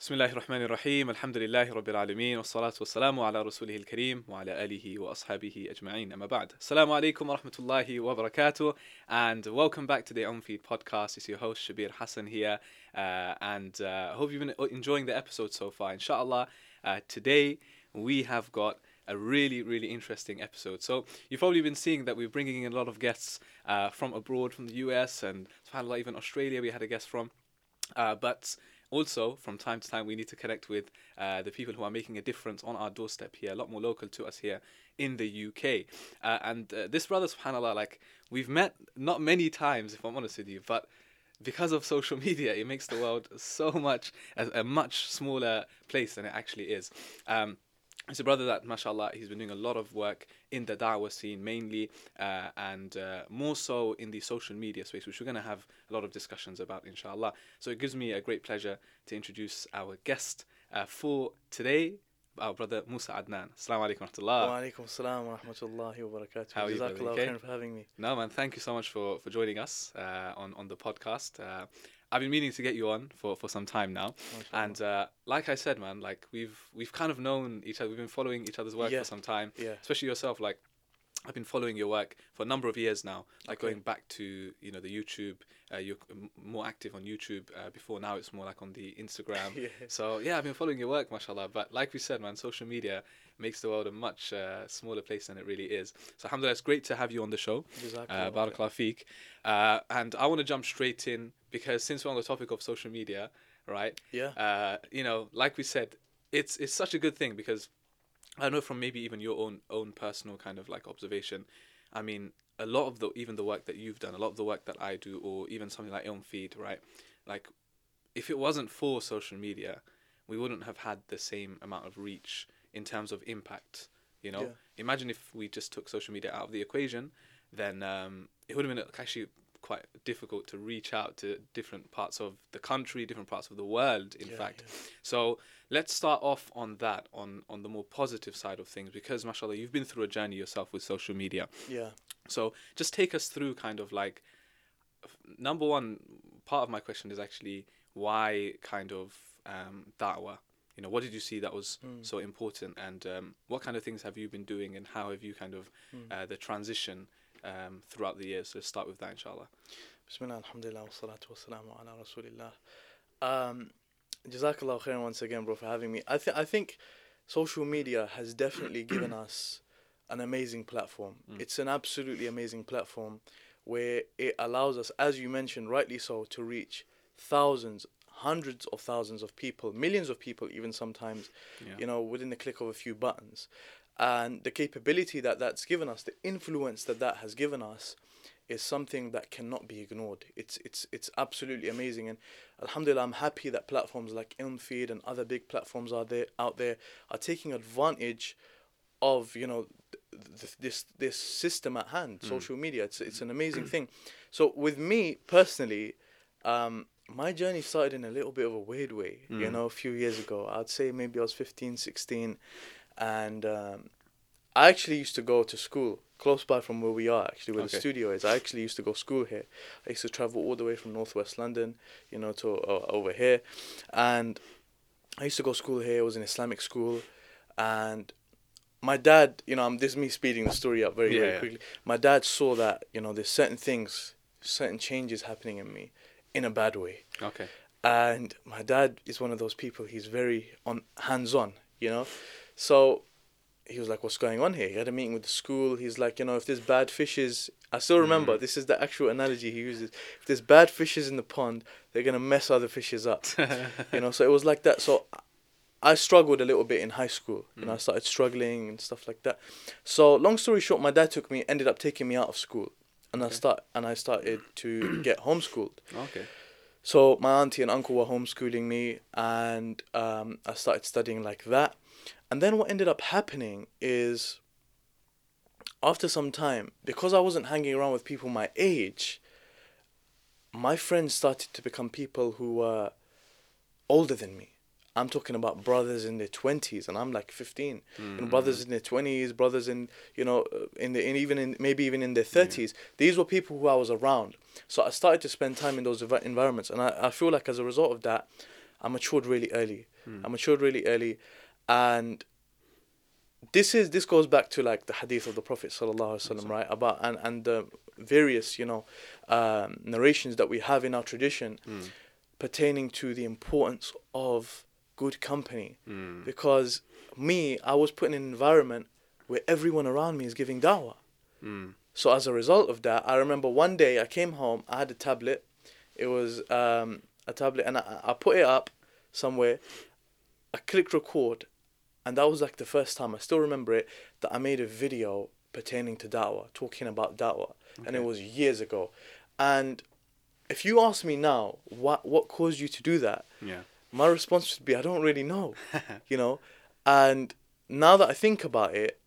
بسم الله الرحمن الرحيم الحمد لله رب العالمين والصلاة والسلام على رسوله الكريم وعلى آله وأصحابه أجمعين أما بعد السلام عليكم ورحمة الله وبركاته and welcome back to the Ilmfeed podcast. It's your host Shabir Hassan here. Uh, and uh, hope you've been enjoying the episode so far inshallah. Uh, today we have got a really, really interesting episode. So you've probably been seeing that we're bringing in a lot of guests uh, from abroad, from the US, and subhanallah, even Australia. We had a guest from, uh, but also from time to time we need to connect with uh, the people who are making a difference on our doorstep here, a lot more local to us here in the UK. Uh, and uh, this brother, subhanallah, like we've met not many times, if I'm honest with you, but because of social media, it makes the world so much a, a much smaller place than it actually is. Um, it's a brother that, mashallah, he's been doing a lot of work in the da'wah scene mainly, uh, and uh, more so in the social media space, which we're going to have a lot of discussions about, inshallah. So it gives me a great pleasure to introduce our guest uh, for today, our brother Musa Adnan. Assalamu alaikum wa Wa alaikum assalam wa rahmatullahi wa barakatuh. How are you, brother? Okay? for having me. No, man, thank you so much for, for joining us uh, on, on the podcast. I've been meaning to get you on for, for some time now, and uh, like I said, man, like we've we've kind of known each other. We've been following each other's work yeah. for some time. Yeah. Especially yourself, like I've been following your work for a number of years now, like okay. going back to you know the YouTube. Uh, you're more active on YouTube uh, before now. It's more like on the Instagram. yeah. So yeah, I've been following your work, mashallah. But like we said, man, social media makes the world a much uh, smaller place than it really is. So alhamdulillah, it's great to have you on the show. Uh, Barakallah. Uh, and I want to jump straight in because since we're on the topic of social media, right? Yeah. Uh, you know, like we said, it's it's such a good thing because I know from maybe even your own own personal kind of like observation. I mean, a lot of the even the work that you've done, a lot of the work that I do, or even something like Ilmfeed, right? Like, if it wasn't for social media, we wouldn't have had the same amount of reach in terms of impact. You know, yeah. imagine if we just took social media out of the equation, then um, it would have been actually quite difficult to reach out to different parts of the country, different parts of the world, in yeah, fact. Yeah. So let's start off on that, on on the more positive side of things, because mashallah, you've been through a journey yourself with social media. Yeah. So just take us through kind of like number one part of my question is actually why kind of um, da'wah you know what did you see that was mm. so important and um, what kind of things have you been doing and how have you kind of mm. uh, the transition um, throughout the years so let's start with that inshallah bismillah alhamdulillah wa salatu wa salamu ala rasulillah um, jazakallah khairan once again bro for having me I, th- I think social media has definitely given us an amazing platform mm. it's an absolutely amazing platform where it allows us as you mentioned rightly so to reach thousands hundreds of thousands of people, millions of people, even sometimes, yeah. you know, within the click of a few buttons. And the capability that that's given us, the influence that that has given us, is something that cannot be ignored. It's it's it's absolutely amazing, and Alhamdulillah, I'm happy that platforms like Ilmfeed and other big platforms are there out there are taking advantage of you know th- this this system at hand, mm. social media. It's it's an amazing thing. So with me personally. Um, my journey started in a little bit of a weird way, mm. you know, a few years ago. I'd say maybe I was 15, 16. And um, I actually used to go to school close by from where we are, actually, where okay. the studio is. I actually used to go school here. I used to travel all the way from northwest London, you know, to uh, over here. And I used to go school here. It was an Islamic school. And my dad, you know, I'm, this is me speeding the story up very, yeah, very yeah. quickly. My dad saw that, you know, there's certain things, certain changes happening in me in a bad way. Okay. And my dad is one of those people. He's very on hands on, you know. So he was like, "What's going on here?" He had a meeting with the school. He's like, "You know, if there's bad fishes, I still remember. Mm. This is the actual analogy he uses. If there's bad fishes in the pond, they're gonna mess other fishes up." you know. So it was like that. So I struggled a little bit in high school. Mm. You know, I started struggling and stuff like that. So long story short, my dad took me, ended up taking me out of school and okay. I start and I started to get homeschooled. Okay. So my auntie and uncle were homeschooling me, and um, I started studying like that. And then what ended up happening is, after some time, because I wasn't hanging around with people my age, my friends started to become people who were older than me. I'm talking about brothers in their twenties, and I'm like 15. Mm. You know, brothers in their twenties, brothers in you know, uh, in the in even in maybe even in their thirties. Yeah. These were people who I was around. So I started to spend time in those environments, and I, I feel like as a result of that, I matured really early. Hmm. I matured really early, and this is this goes back to like the hadith of the Prophet sallallahu alaihi wasallam, right? About and and the various you know um, narrations that we have in our tradition Hmm. pertaining to the importance of good company. Hmm. Because me, I was put in an environment where everyone around me is giving dawah. Mm. So as a result of that, I remember one day I came home. I had a tablet. It was um, a tablet, and I, I put it up somewhere. I clicked record, and that was like the first time I still remember it that I made a video pertaining to da'wah, talking about da'wah, and it was years ago. And if you ask me now, what what caused you to do that? Yeah. My response would be, I don't really know, you know. And now that I think about it,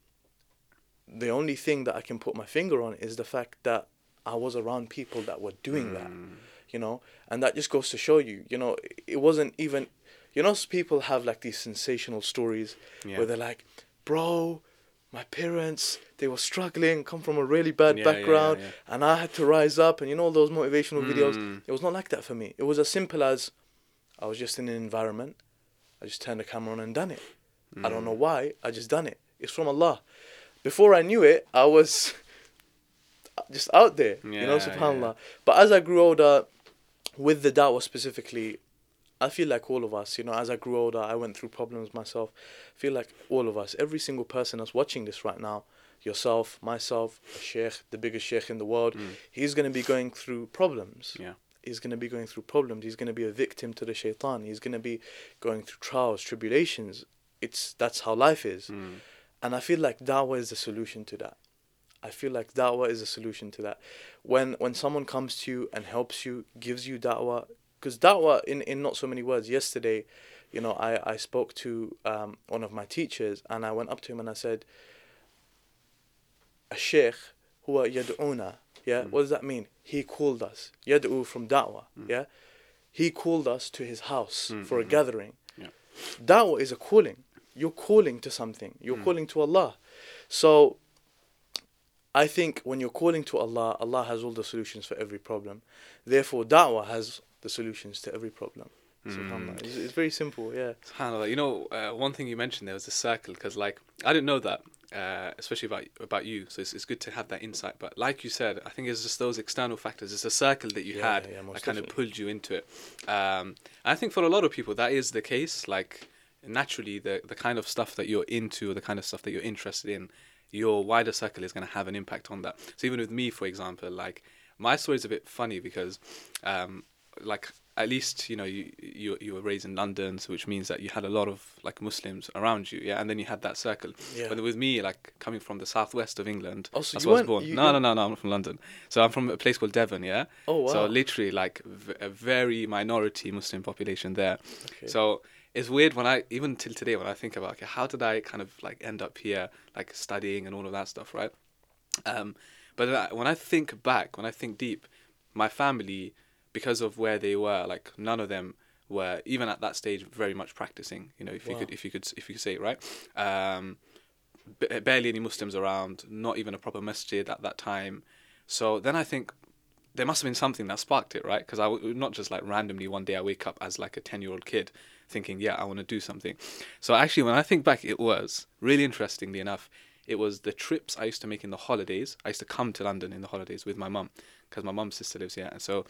the only thing that I can put my finger on is the fact that I was around people that were doing that, Mm. you know, and that just goes to show you, you know, it wasn't even, you know, people have like these sensational stories Yeah. where they're like, bro, my parents they were struggling, come from a really bad Yeah, background, yeah. and I had to rise up, and you know all those motivational videos. Mm. It was not like that for me. It was as simple as I was just in an environment, I just turned the camera on and done it. I don't Mm. know why, I just done it. It's from Allah. Before I knew it, I was just out there, you know, subhanAllah. But as I grew older, with the da'wah specifically, I feel like all of us, you know, as I grew older, I went through problems myself. I feel like all of us, every single person that's watching this right now, yourself, myself, a sheikh, the biggest sheikh in the world, Mm. he's going to be going through problems. Yeah. He's going to be going through problems. He's going to be a victim to the shaitan. He's going to be going through trials, tribulations. It's that's how life is. Mm. And I feel like da'wah is the solution to that. I feel like da'wah is a solution to that. When when someone comes to you and helps you, gives you da'wah, because da'wah in, in not so many words. Yesterday, you know, I, I spoke to um, one of my teachers and I went up to him and I said, a sheikh huwa yad'una. Yeah, Mm. what does that mean? He called us. Yad'u from da'wah. Yeah, he called us to his house Mm, for a mm, mm. gathering. Yeah. Da'wah is a calling. You're calling to something. You're Mm. calling to Allah. So I think when you're calling to Allah, Allah has all the solutions for every problem. Therefore, da'wah has the solutions to every problem. Mm. It's, it's very simple, yeah. SubhanAllah. You know, uh, one thing you mentioned there was the circle, because like I didn't know that, uh, especially about about you. So it's, it's good to have that insight. But like you said, I think it's just those external factors. It's a circle that you Yeah, had yeah, that kind of pulled you into it. Um, I think for a lot of people that is the case. Like naturally, the the kind of stuff that you're into, or the kind of stuff that you're interested in, your wider circle is going to have an impact on that. So even with me, for example, like my story is a bit funny because, um, like at least you know you you you were raised in London, so which means that you had a lot of like Muslims around you, yeah, and then you had that circle. Yeah. But with me, like coming from the southwest of England, Oh, so that's where I was born. you- no, no, no, no, I'm not from London. So I'm from a place called Devon, yeah. Oh, wow. So literally like v- a very minority Muslim population there. Okay. So it's weird when I even till today when I think about okay, how did I kind of like end up here, like studying and all of that stuff, right? Um, but when I think back, when I think deep, my family, because of where they were, like none of them were even at that stage very much practicing. You know, if you could, if you could, if you could say it right. Um, b- barely any Muslims around, not even a proper masjid at that time. So then I think there must have been something that sparked it, right? Because I w- not just like randomly one day I wake up as like a 10 year old kid thinking, yeah, I want to do something. So actually, when I think back, it was really interestingly enough, it was the trips I used to make in the holidays. I used to come to London in the holidays with my mum because my mum's sister lives here. And so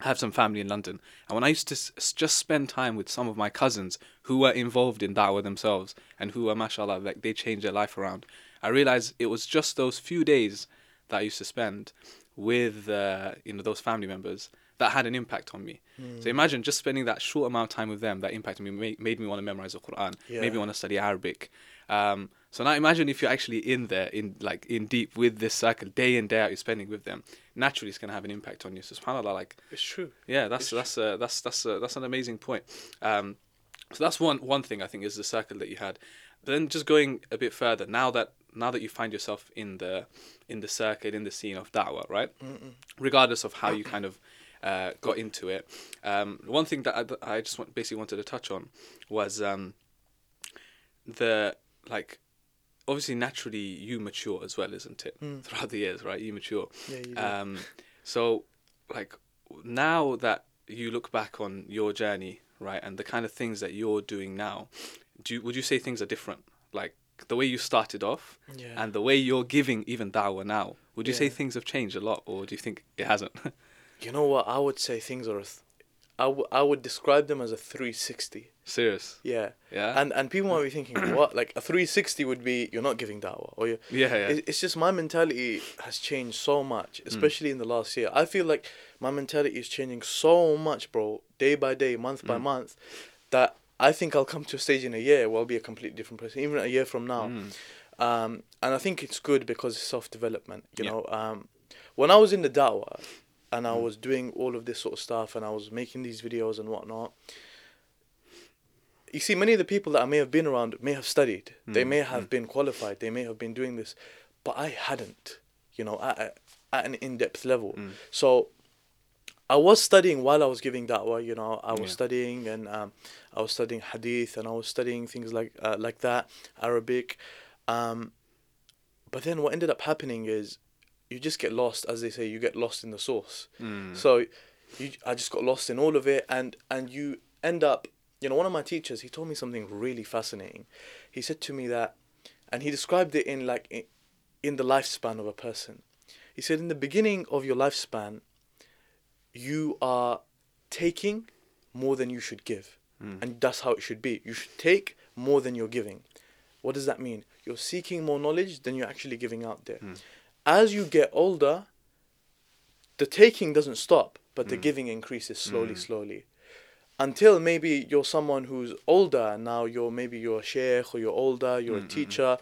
I have some family in London. And when I used to s- just spend time with some of my cousins who were involved in da'wah themselves and who were, mashallah, like they changed their life around, I realized it was just those few days that I used to spend with, uh, you know, those family members that had an impact on me. Hmm. So imagine just spending that short amount of time with them that impacted me, made, made me want to memorize the Quran, made me want to study Arabic. Um, so now imagine if you're actually in there, in like in deep with this circle, day in day out, you're spending with them. Naturally, it's gonna have an impact on you. So Subhanallah, like It's true. yeah, that's It's that's uh, that's that's uh, that's an amazing point. Um, so that's one one thing I think is the circle that you had. But then just going a bit further, now that now that you find yourself in the in the circuit, in the scene of da'wah, right? Mm-mm. Regardless of how you kind of uh, got into it, um, one thing that I, I just want, basically wanted to touch on was um, the like obviously naturally you mature as well, isn't it? Mm. Throughout the years, right? You mature. Yeah, you do. Um, so, like now that you look back on your journey, right, and the kind of things that you're doing now, do you, would you say things are different? Like the way you started off Yeah. and the way you're giving even da'wah now. Would you say things have changed a lot, or do you think it hasn't? you know what? I would say things are. I, w- I would describe them as a 360. Serious? Yeah. Yeah. And and people might be thinking, what? Like a 360 would be you're not giving da'wah, or you yeah, yeah. It's just my mentality has changed so much, especially in the last year. I feel like my mentality is changing so much, bro, day by day, month by month, that I think I'll come to a stage in a year where I'll be a completely different person, even a year from now. Mm. Um, and I think it's good because it's self development. You Yeah. know, um, when I was in the da'wah and I was doing all of this sort of stuff and I was making these videos and whatnot. You see, many of the people that I may have been around may have studied. They may have been qualified. They may have been doing this, but I hadn't. You know, at, at an in-depth level. So I was studying while I was giving da'wah, you know, I was Yeah. studying and um, I was studying hadith and I was studying things like uh, like that, Arabic. Um, but then what ended up happening is you just get lost, as they say, you get lost in the source. Mm. So you, I just got lost in all of it and, and you end up, you know, one of my teachers, he told me something really fascinating. He said to me that, and he described it in like, in, in the lifespan of a person. He said, in the beginning of your lifespan, you are taking more than you should give. And that's how it should be. You should take more than you're giving. What does that mean? You're seeking more knowledge than you're actually giving out there. As you get older, the taking doesn't stop, but the mm. giving increases slowly, mm. slowly. Until maybe you're someone who's older now you're maybe you're a sheikh or you're older, you're a mm-hmm. teacher,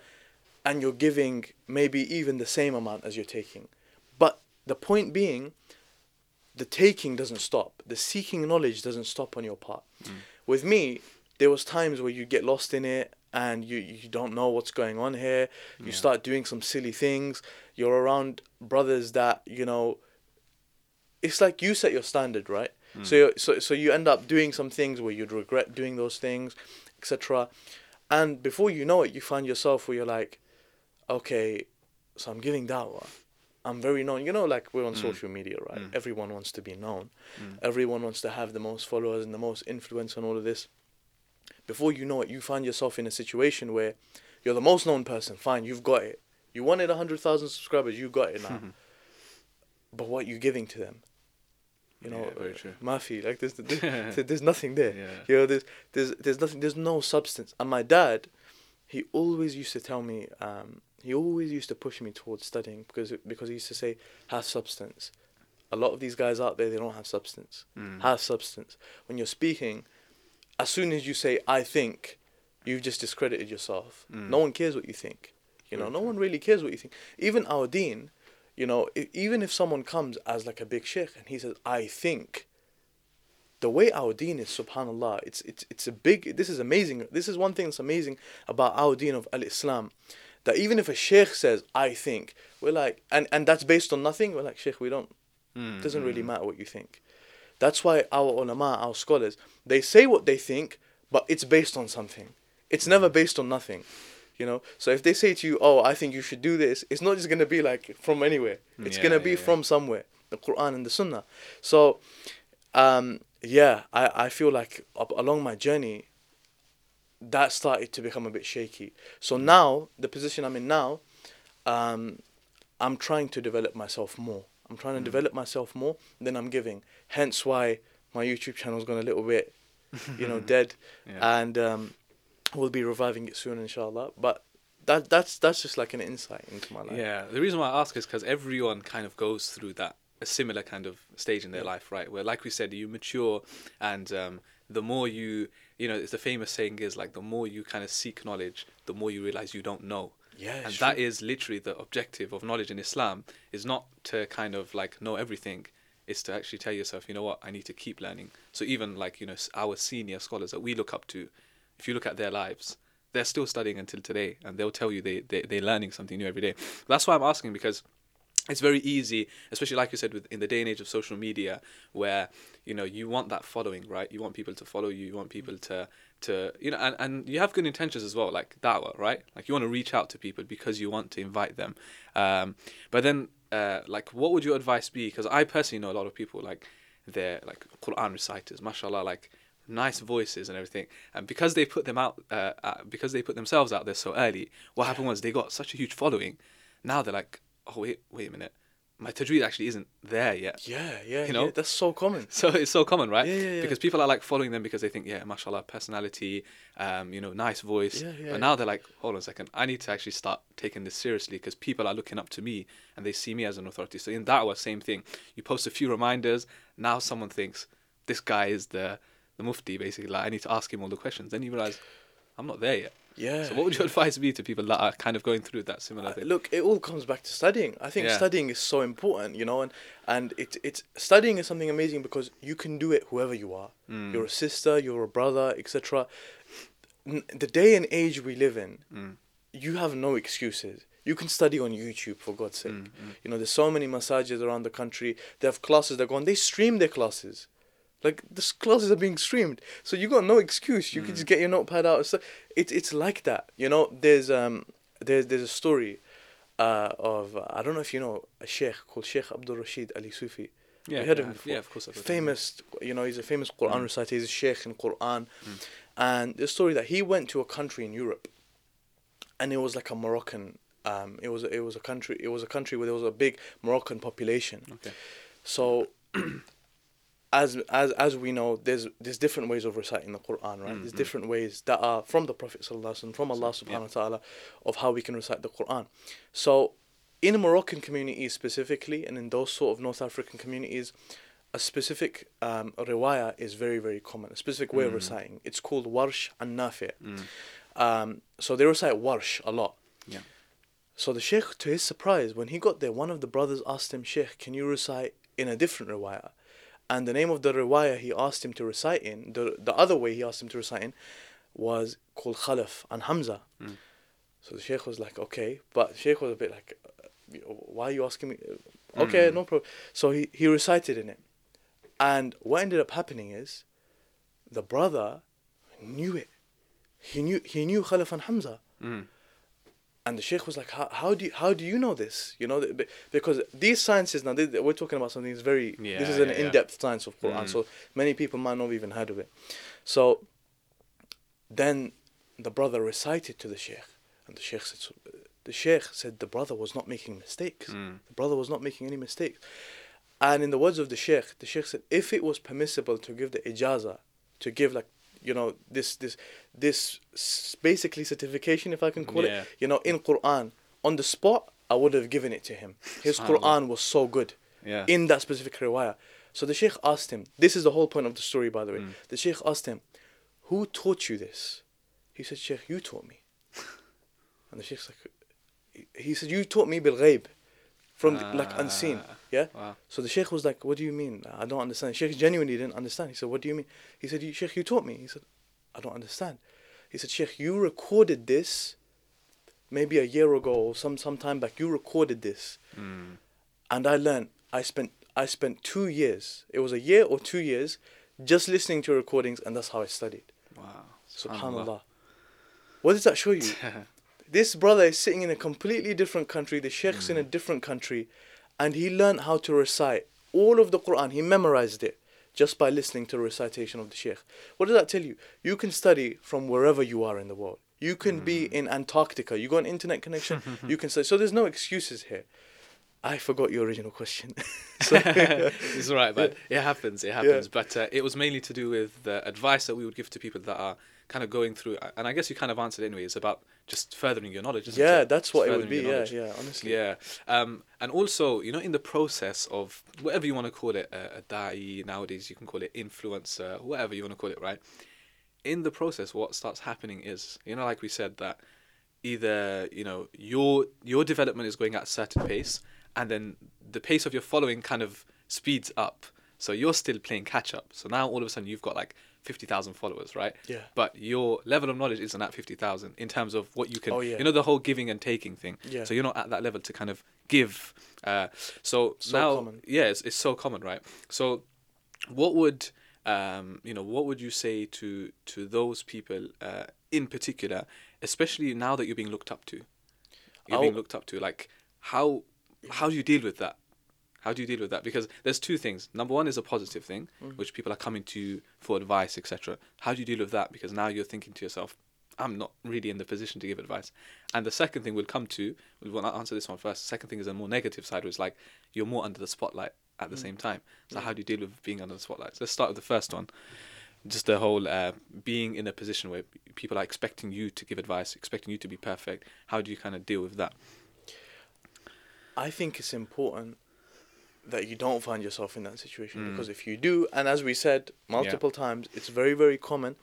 and you're giving maybe even the same amount as you're taking. But the point being, the taking doesn't stop. The seeking knowledge doesn't stop on your part. Mm. With me, there was times where you get lost in it and you, you don't know what's going on here. You start doing some silly things. You're around brothers that, you know, it's like you set your standard, right? Hmm. So, you're, so so you end up doing some things where you'd regret doing those things, etc. And before you know it, you find yourself where you're like, okay, so I'm giving da'wah. I'm very known. You know, like we're on hmm. social media, right? Hmm. Everyone wants to be known. Everyone wants to have the most followers and the most influence and all of this. Before you know it, you find yourself in a situation where you're the most known person. Fine, you've got it. You wanted 100,000 subscribers, you got it now. but what are you giving to them? You know, Yeah. Mafi, like there's, there's, there's nothing there. Yeah. You know, there's, there's, there's nothing, there's no substance. And my dad, he always used to tell me, um, he always used to push me towards studying because because he used to say, have substance. A lot of these guys out there, they don't have substance. Mm. Have substance. When you're speaking, as soon as you say, I think, you've just discredited yourself. Mm. No one cares what you think. You know, no one really cares what you think. Even our deen, you know, i even if someone comes as like a big sheikh and he says, I think, the way our deen is, subhanAllah, it's, it's, it's a big, this is amazing. This is one thing that's amazing about our deen of Al Islam. That even if a sheikh says, I think, we're like, and, and that's based on nothing, we're like, sheikh, we don't, Mm, doesn't really matter what you think. That's why our ulama, our scholars, they say what they think, but it's based on something. It's never based on nothing. You know? So if they say to you, Oh, I think you should do this, it's not just gonna be like from anywhere. It's Yeah, gonna be yeah, yeah. from somewhere. The Quran and the Sunnah. So um yeah, I, I feel like up, along my journey that started to become a bit shaky. So now, the position I'm in now, um, I'm trying to develop myself more. I'm trying to develop myself more than I'm giving. Hence why my YouTube channel's gone a little bit, you know, dead, Yeah. and um, we'll be reviving it soon, inshallah. But that that's that's just like an insight into my life. Yeah, the reason why I ask is because everyone kind of goes through that a similar kind of stage in their life, right? Where, like we said, you mature, and um, the more you, you know, it's the famous saying is like the more you kind of seek knowledge, the more you realize you don't know. Yeah, and it's that true. is literally the objective of knowledge in Islam is not to kind of like know everything. It's to actually tell yourself, you know what, I need to keep learning. So even like you know our senior scholars that we look up to, if you look at their lives, they're still studying until today, and they'll tell you they they they're learning something new every day. That's why I'm asking because it's very easy, especially like you said, with in the day and age of social media, where you know you want that following, right? You want people to follow you. You want people to to you know, and, and you have good intentions as well, like da'wah, right? Like you want to reach out to people because you want to invite them. Um, but then, uh, like, what would your advice be? Because I personally know a lot of people like they're like Quran reciters, mashallah, like nice voices and everything. And because they put them out, uh, uh, because they put themselves out there so early, what happened was they got such a huge following. Now they're like, oh wait, wait a minute, my tajweed actually isn't there yet. Yeah, yeah, You know? yeah, that's so common. So it's so common, right? Yeah, yeah, yeah. Because people are like following them because they think, yeah, mashallah, personality, um, you know, nice voice. Yeah, yeah, but now they're like, hold on a second, I need to actually start taking this seriously because people are looking up to me and they see me as an authority. So in that da'wah, same thing. You post a few reminders. Now someone thinks this guy is the the mufti, basically. Like I need to ask him all the questions. Then you realize I'm not there yet. Yeah. So what would your advice be to people that are kind of going through that similar Uh, thing? Look, it all comes back to studying. I think Yeah. studying is so important, you know, and and it it's studying is something amazing because you can do it whoever you are. Mm. You're a sister, you're a brother, etc. The day and age we live in, Mm. you have no excuses. You can study on YouTube for God's sake. Mm, mm. You know, there's so many masajid around the country. They have classes that go on. They stream their classes. Like the s- classes are being streamed, so you got no excuse. You can Mm. just get your notepad out. So it's it's like that. You know, there's um there's there's a story uh, of I don't know if you know a sheikh called Sheikh Abdul Rashid Ali Sufi. Yeah, heard yeah, of him before? yeah, of course. I've heard of him. Famous, you know, he's a famous Quran Mm. reciter. He's a sheikh in Quran, Mm. and the story that he went to a country in Europe, and it was like a Moroccan. Um, it was it was a country. It was a country where there was a big Moroccan population. Okay. So, as as as we know, there's there's different ways of reciting the Quran, right? There's Mhm. different ways that are from the Prophet sallallahu alaihi wasallam, from Allah Yeah. subhanahu wa taala, of how we can recite the Quran. So, in a Moroccan communities specifically, and in those sort of North African communities, a specific um, riwayah is very very common. A specific way of Mm. reciting. It's called warsh and nafi. Mm. Um, so they recite warsh a lot. Yeah. So the sheikh, to his surprise, when he got there, one of the brothers asked him, Sheikh, can you recite in a different riwayah? And the name of the riwayah he asked him to recite in, the, the other way he asked him to recite in, was called Khalaf and Hamza. Mm. So the sheikh was like, okay. But the sheikh was a bit like, uh, why are you asking me? Okay, Mm. no problem. So he, he recited in it. And what ended up happening is, the brother knew it. He knew he knew Khalaf and Hamza. Mm. And the sheikh was like, how, how do you, how do you know this? You know, because these sciences now they, we're talking about something that's very. this is Yeah, an yeah, yeah. in-depth science of Quran, Mm. so many people might not have even heard of it. So then the brother recited to the sheikh, and the sheikh said, the sheikh said the brother was not making mistakes. Mm. The brother was not making any mistakes. And in the words of the sheikh, the sheikh said, if it was permissible to give the ijaza, to give like, you know, this this this basically certification, if I can call Yeah. it, you know, in Quran on the spot, I would have given it to him. His Quran was so good Yeah. in that specific riwayah. So the sheikh asked him. This is the whole point of the story, by the way. Mm. The sheikh asked him, "Who taught you this?" He said, "Sheikh, you taught me." And the sheikh's like, he- he said, "You taught me bil ghaib, from the, like unseen." Ah, Yeah. Wow. So the sheikh was like, "What do you mean? I don't understand." Sheikh genuinely didn't understand. He said, "What do you mean?" He said, "You- "Sheikh, you taught me." He said, "I don't understand." He said, "Sheikh, you recorded this maybe a year ago or some some time back. You recorded this, Mm. and I learned. I spent I spent two years. It was a year or two years, just listening to recordings, and that's how I studied. Wow. Subhanallah. What does that show you? this brother is sitting in a completely different country. The sheikh's in a different country, and he learned how to recite all of the Quran. He memorized it just by listening to the recitation of the sheikh. What does that tell you? You can study from wherever you are in the world. You can be in Antarctica. You got an internet connection. you can study. So there's no excuses here. I forgot your original question. so, it's all right, but it happens. It happens. But uh, it was mainly to do with the advice that we would give to people that are kind of going through. And I guess you kind of answered anyway. It's about just furthering your knowledge. Isn't yeah, it? that's what it would be. Yeah, yeah. Honestly. Yeah. Um, and also, you know, in the process of whatever you want to call it, a, a da'i nowadays, you can call it influencer, whatever you want to call it, right? In the process, what starts happening is, you know, like we said, that either you know your your development is going at a certain pace, and then the pace of your following kind of speeds up. So you're still playing catch up. So now all of a sudden you've got like fifty thousand followers, right? Yeah. But your level of knowledge isn't at fifty thousand in terms of what you can. Oh, yeah. You know the whole giving and taking thing. Yeah. So you're not at that level to kind of give. Uh, so, So now, common. yeah, it's, it's so common, right? So, what would um, you know? What would you say to to those people uh, in particular, especially now that you're being looked up to? You're being I'll- looked up to. Like, how how do you deal with that? How do you deal with that? Because there's two things. Number one is a positive thing, Mm. which people are coming to you for advice, etc. How do you deal with that? Because now you're thinking to yourself, I'm not really in the position to give advice. And the second thing we'll come to, we will answer this one first. The second thing is a more negative side, which is like you're more under the spotlight at the Mm. same time. So Yeah. how do you deal with being under the spotlight? So let's start with the first one. Just the whole uh, being in a position where people are expecting you to give advice, expecting you to be perfect. How do you kind of deal with that? I think it's important that you don't find yourself in that situation Mm. because if you do, and as we said multiple times, it's very very common.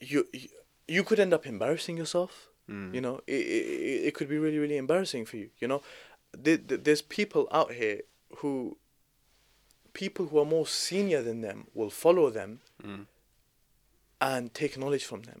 You you, you could end up embarrassing yourself. Mm. You know, it, it, it could be really really embarrassing for you. You know, there, there- there's people out here who people who are more senior than them will follow them Mm. and take knowledge from them.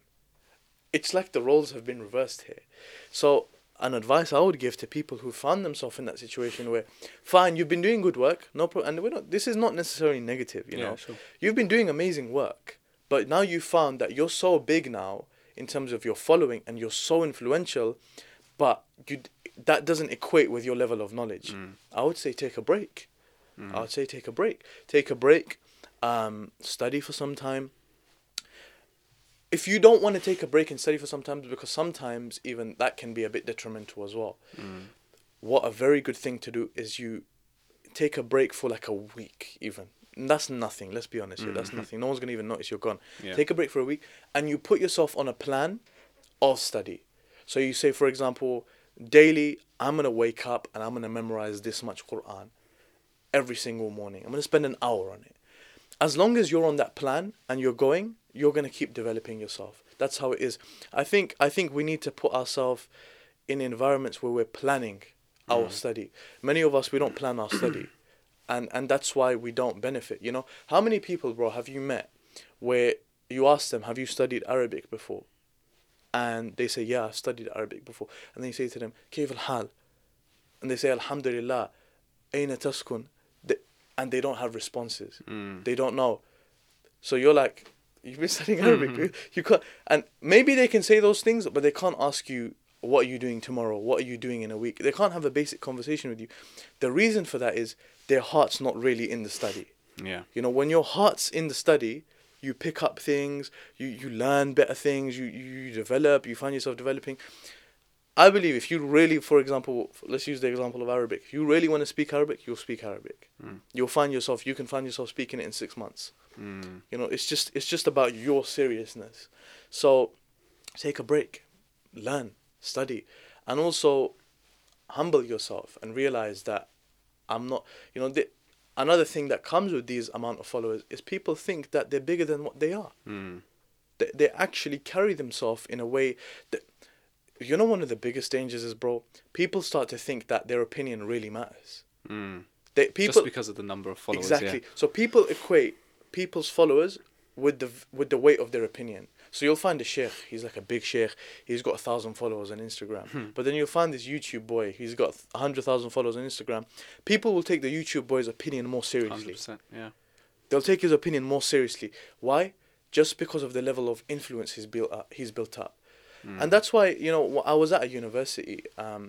It's like the roles have been reversed here. So, an advice I would give to people who find themselves in that situation where, fine, you've been doing good work, no problem, and we're not. This is not necessarily negative, you Yeah, know. sure. You've been doing amazing work, but now you found that you're so big now in terms of your following, and you're so influential, but you that doesn't equate with your level of knowledge. Mm. I would say take a break. Mm. I would say take a break. Take a break. Um, study for some time. If you don't want to take a break and study for sometimes because sometimes even that can be a bit detrimental as well. Mm. What a very good thing to do is you take a break for like a week, even. And that's nothing. Let's be honest here. That's Mhm. nothing. No one's gonna even notice you're gone. Yeah. Take a break for a week, and you put yourself on a plan of study. So you say, for example, daily, I'm gonna wake up and I'm gonna memorize this much Quran every single morning. I'm gonna spend an hour on it. As long as you're on that plan and you're going, you're going to keep developing yourself. That's how it is. I think I think we need to put ourselves in environments where we're planning our mm. study. Many of us we don't plan our study, and and that's why we don't benefit. You know, how many people, bro, have you met where you ask them, "Have you studied Arabic before?" And they say, "Yeah, I've studied Arabic before." And then you say to them, al-hal," and they say, "Alhamdulillah." Aina taskun, and they don't have responses. Mm. They don't know. So you're like, you've been studying Arabic. Mhm. You, you can't, and maybe they can say those things, but they can't ask you, what are you doing tomorrow? What are you doing in a week? They can't have a basic conversation with you. The reason for that is their heart's not really in the study. Yeah. You know, when your heart's in the study, you pick up things, you, you learn better things, you, you develop, you find yourself developing. I believe if you really, for example, let's use the example of Arabic. If you really want to speak Arabic, you'll speak Arabic. Mm. You'll find yourself, you can find yourself speaking it in six months. Mm. You know, it's just it's just about your seriousness. So take a break, learn, study, and also humble yourself and realize that I'm not. You know, the, another thing that comes with these amount of followers is people think that they're bigger than what they are. Mm. They, they actually carry themselves in a way that. You know, one of the biggest dangers is, bro. People start to think that their opinion really matters. Mm. They people Just because of the number of followers. exactly. So people equate people's followers with the with the weight of their opinion. So you'll find a sheikh, he's like a big sheikh, he's got a thousand followers on Instagram. Hmm. But then you'll find this YouTube boy, he's got a hundred thousand followers on Instagram. People will take the YouTube boy's opinion more seriously. 100%. Yeah. They'll take his opinion more seriously. Why? Just because of the level of influence he's built up. He's built up. Mm. And that's why, you know, I was at a university um,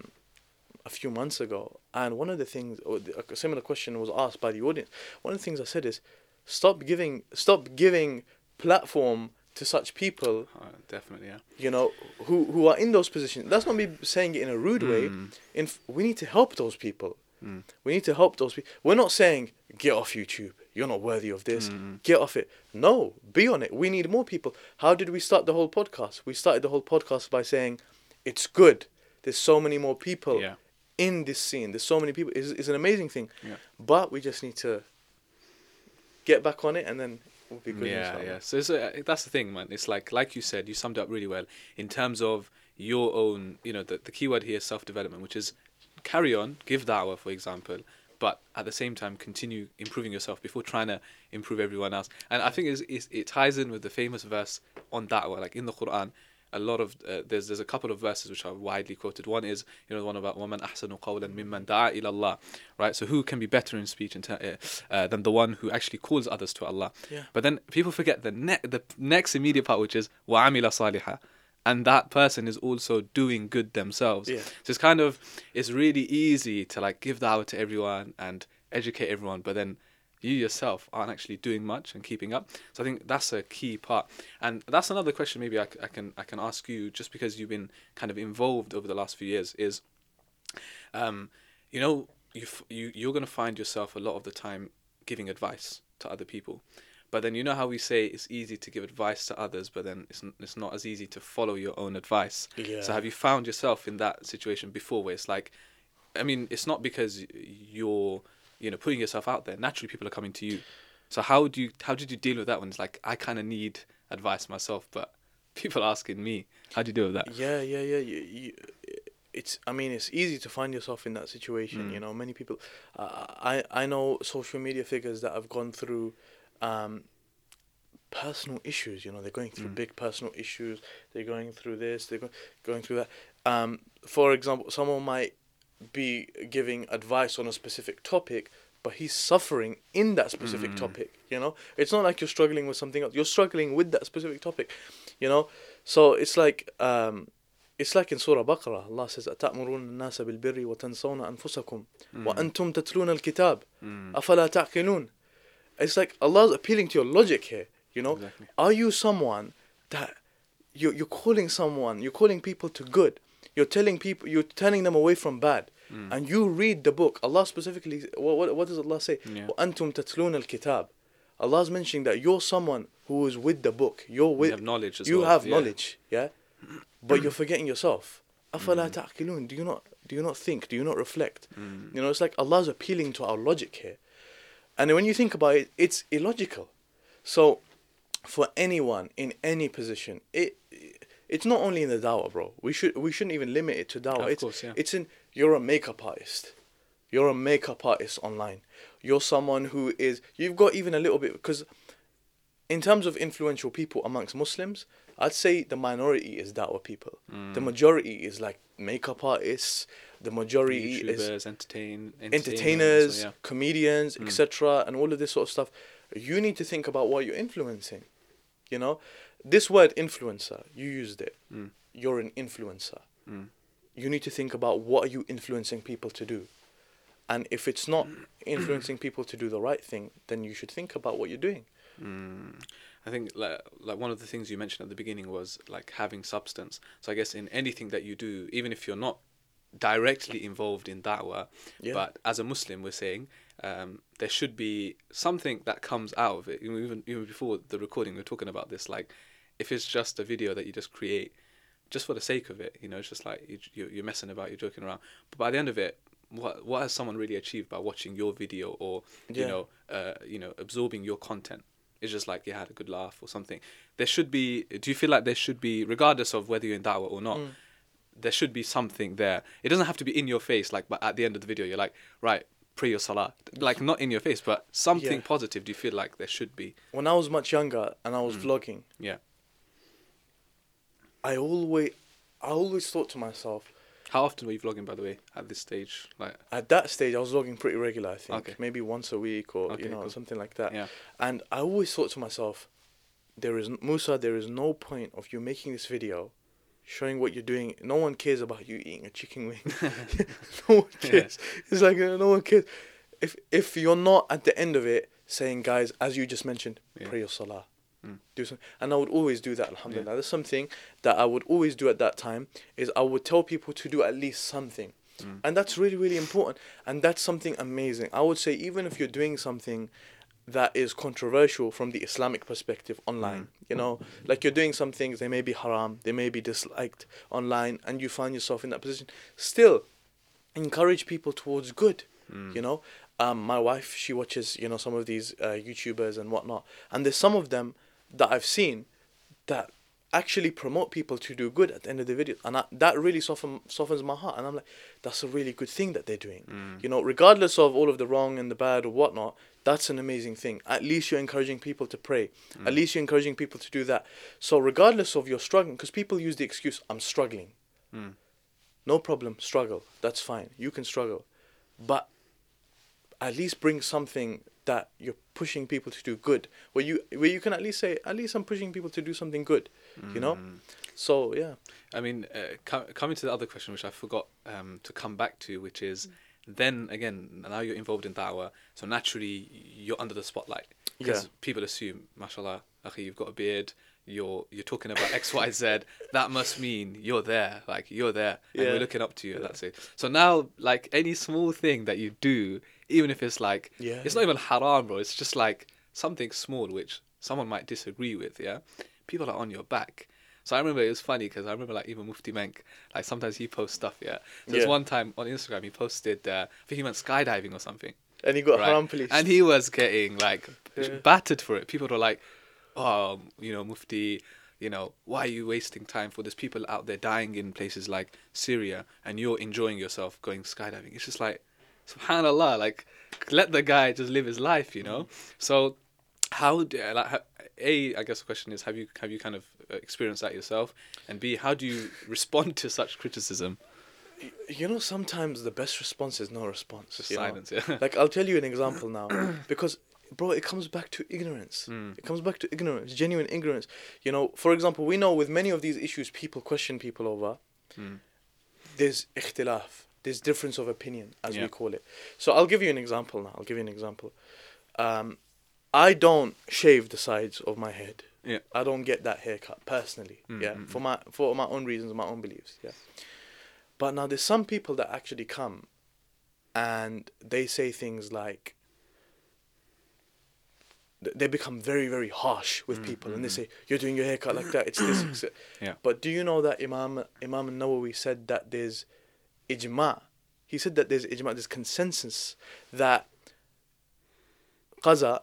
a few months ago, and one of the things, a similar question was asked by the audience. One of the things I said is, stop giving, stop giving platform to such people, Uh, definitely. Yeah. you know, who who are in those positions. That's not me saying it in a rude way. Mm. In f- we need to help those people. Mm. We need to help those people. We're not saying get off YouTube. You're not worthy of this. Mm. Get off it. No, be on it. We need more people. How did we start the whole podcast? We started the whole podcast by saying it's good. There's so many more people Yeah. in this scene. There's so many people. It's, it's an amazing thing. Yeah. But we just need to get back on it, and then we'll be good. Yeah, yeah. So that's the thing, man. It's like, like you said, you summed it up really well in terms of your own. You know, the the key word here is self development, which is carry on, give da'wah, for example, but at the same time continue improving yourself before trying to improve everyone else. And I think it's, it's, it ties in with the famous verse on da'wah, like in the Quran. A lot of uh, there's there's a couple of verses which are widely quoted. One is you know the one about woman ahsanu qawlan mimman da'a ila Allah, right? So who can be better in speech in ter- uh, uh, than the one who actually calls others to Allah? Yeah. But then people forget the ne- the next immediate part, which is wa amila saliha, and that person is also doing good themselves. Yeah. So it's kind of it's really easy to like give dawah to everyone and educate everyone, but then you yourself aren't actually doing much and keeping up. So I think that's a key part, and that's another question maybe I, I can I can ask you just because you've been kind of involved over the last few years is, um, you know, you f- you you're gonna find yourself a lot of the time giving advice to other people. But then you know how we say it's easy to give advice to others, but then it's n- it's not as easy to follow your own advice. Yeah. So have you found yourself in that situation before, where it's like, I mean, it's not because you're you know putting yourself out there. Naturally, people are coming to you. So how do you how did you deal with that when it's like I kind of need advice myself, but people are asking me? How do you deal with that? Yeah, yeah, yeah. You, you, it's. I mean, it's easy to find yourself in that situation. Mm. You know, many people. Uh, I I know social media figures that have gone through, um, personal issues. You know, they're going through Mm. big personal issues. They're going through this. They're go- going through that. Um, for example, someone might be giving advice on a specific topic, but he's suffering in that specific Mm. topic. You know, it's not like you're struggling with something else. You're struggling with that specific topic. You know, so it's like um, it's like in Surah Baqarah. Allah says, "أتأمرون الناس بالبر وتنسون أنفسكم وأنتم تتلون الكتاب Mm. أفلا تعقلون." It's like Allah's appealing to your logic here. You know, Exactly. are you someone that you you're calling someone, you're calling people to good. You're telling people, you're turning them away from bad, Mm. and you read the book. Allah specifically, what what, what does Allah say? Yeah. وأنتم تتلون الكتاب. Allah's mentioning that you're someone who is with the book. You're with You have knowledge as you well. have yeah. knowledge, yeah, but you're forgetting yourself. أفلا تعقلون? Do you not do you not think? Do you not reflect? Mm. You know, it's like Allah's appealing to our logic here, and when you think about it, it's illogical. So, for anyone in any position, it it's not only in the dawah, bro. We should we shouldn't even limit it to dawah. Of it's course, yeah. it's in you're a makeup artist. You're a makeup artist online. You're someone who is you've got even a little bit because in terms of influential people amongst Muslims, I'd say the minority is dawah people. Mm. The majority is like makeup artists. The majority is YouTubers, entertain, entertainers, so, yeah. comedians, Mm. etc., and all of this sort of stuff. You need to think about what you're influencing. You know, this word influencer, you used it. Mm. You're an influencer. Mm. You need to think about what are you influencing people to do. And if it's not influencing people to do the right thing, then you should think about what you're doing. Mm. I think like like one of the things you mentioned at the beginning was like having substance. So I guess in anything that you do, even if you're not directly involved in da'wah, Yeah. but as a Muslim, we're saying um, there should be something that comes out of it. Even even before the recording, we are talking about this. Like, if it's just a video that you just create, just for the sake of it, you know, it's just like you, you- you're messing about, you're joking around. But by the end of it, what what has someone really achieved by watching your video or you Yeah. know uh, you know absorbing your content? It's just like you had a good laugh or something. There should be. Do you feel like there should be, regardless of whether you're in da'wah or not, Mm. there should be something there. It doesn't have to be in your face, like, but at the end of the video, you're like, right, pray your salah. Like, not in your face, but something Yeah. positive. Do you feel like there should be? When I was much younger and I was Mm. vlogging, Yeah. I always, I always thought to myself, How often were you vlogging, by the way, at this stage? Like, at that stage, I was vlogging pretty regular. I think Okay. maybe once a week or Okay, you know cool. something like that. yeah. And I always thought to myself, there is Musa, there is no point of you making this video, showing what you're doing. No one cares about you eating a chicken wing. no one Yeah. cares. It's like uh, no one cares. If if you're not at the end of it saying, guys, as you just mentioned, Yeah. pray your salah. Mm. Do something, and I would always do that. Alhamdulillah, that's something that I would always do at that time. Is I would tell people to do at least something, Mm. and that's really really important. And that's something amazing. I would say even if you're doing something that is controversial from the Islamic perspective online. Mm. You know, like you're doing some things, they may be haram, they may be disliked online, and you find yourself in that position. Still, encourage people towards good. Mm. You know, um, my wife, she watches, you know, some of these uh, YouTubers and whatnot, and there's some of them that I've seen that actually promote people to do good at the end of the video, and I, that really soften, softens my heart. And I'm like, that's a really good thing that they're doing. Mm. You know, regardless of all of the wrong and the bad or whatnot, that's an amazing thing. At least you're encouraging people to pray. At least you're encouraging people to do that. So regardless of your struggling, because people use the excuse, I'm struggling. Mm. No problem, struggle. That's fine. You can struggle. But at least bring something that you're pushing people to do good. Where you where you can at least say, at least I'm pushing people to do something good. You know. Mm. So yeah. I mean, uh, co- coming to the other question, which I forgot um, to come back to, which is then again, now you're involved in da'wah, so naturally you're under the spotlight. Because Yeah. people assume, mashallah, akhi, you've got a beard, you're you're talking about X, Y, Z. That must mean you're there, like you're there, and Yeah. we're looking up to you. That's it. So now, like any small thing that you do, even if it's like, Yeah. it's not even haram, bro. It's just like something small which someone might disagree with. Yeah, people are on your back. So I remember it was funny because I remember like even Mufti Menk, like sometimes he posts stuff. Yeah. So there's Yeah. one time on Instagram he posted, uh, I think he went skydiving or something. And he got Right. haram police. And he was getting like Yeah. battered for it. People were like, "Oh, you know, Mufti, you know, why are you wasting time for? There's people out there dying in places like Syria, and you're enjoying yourself going skydiving." It's just like, Subhanallah, like let the guy just live his life, you know. So, how do like a? I guess the question is, have you have you kind of uh, experienced that yourself? And b, how do you respond to such criticism? You know, sometimes the best response is no response. Just you know? silence, yeah. Like I'll tell you an example now, because bro, it comes back to ignorance. Mm. It comes back to ignorance, genuine ignorance. You know, for example, we know with many of these issues, people question people over. Mm. There's ikhtilaf. There's difference of opinion, as Yeah. we call it. So I'll give you an example now. I'll give you an example. Um, I don't shave the sides of my head. Yeah. I don't get that haircut personally. Mm, yeah, mm, for my for my own reasons, my own beliefs. Yeah. But now there's some people that actually come, and they say things like. They become very very harsh with Mm, people, and mm, they mm. say you're doing your haircut like that. It's this. it's that." Yeah. But do you know that Imam Imam Nawawi said that there's ijma. He said that there's ijma, there's consensus that qaza,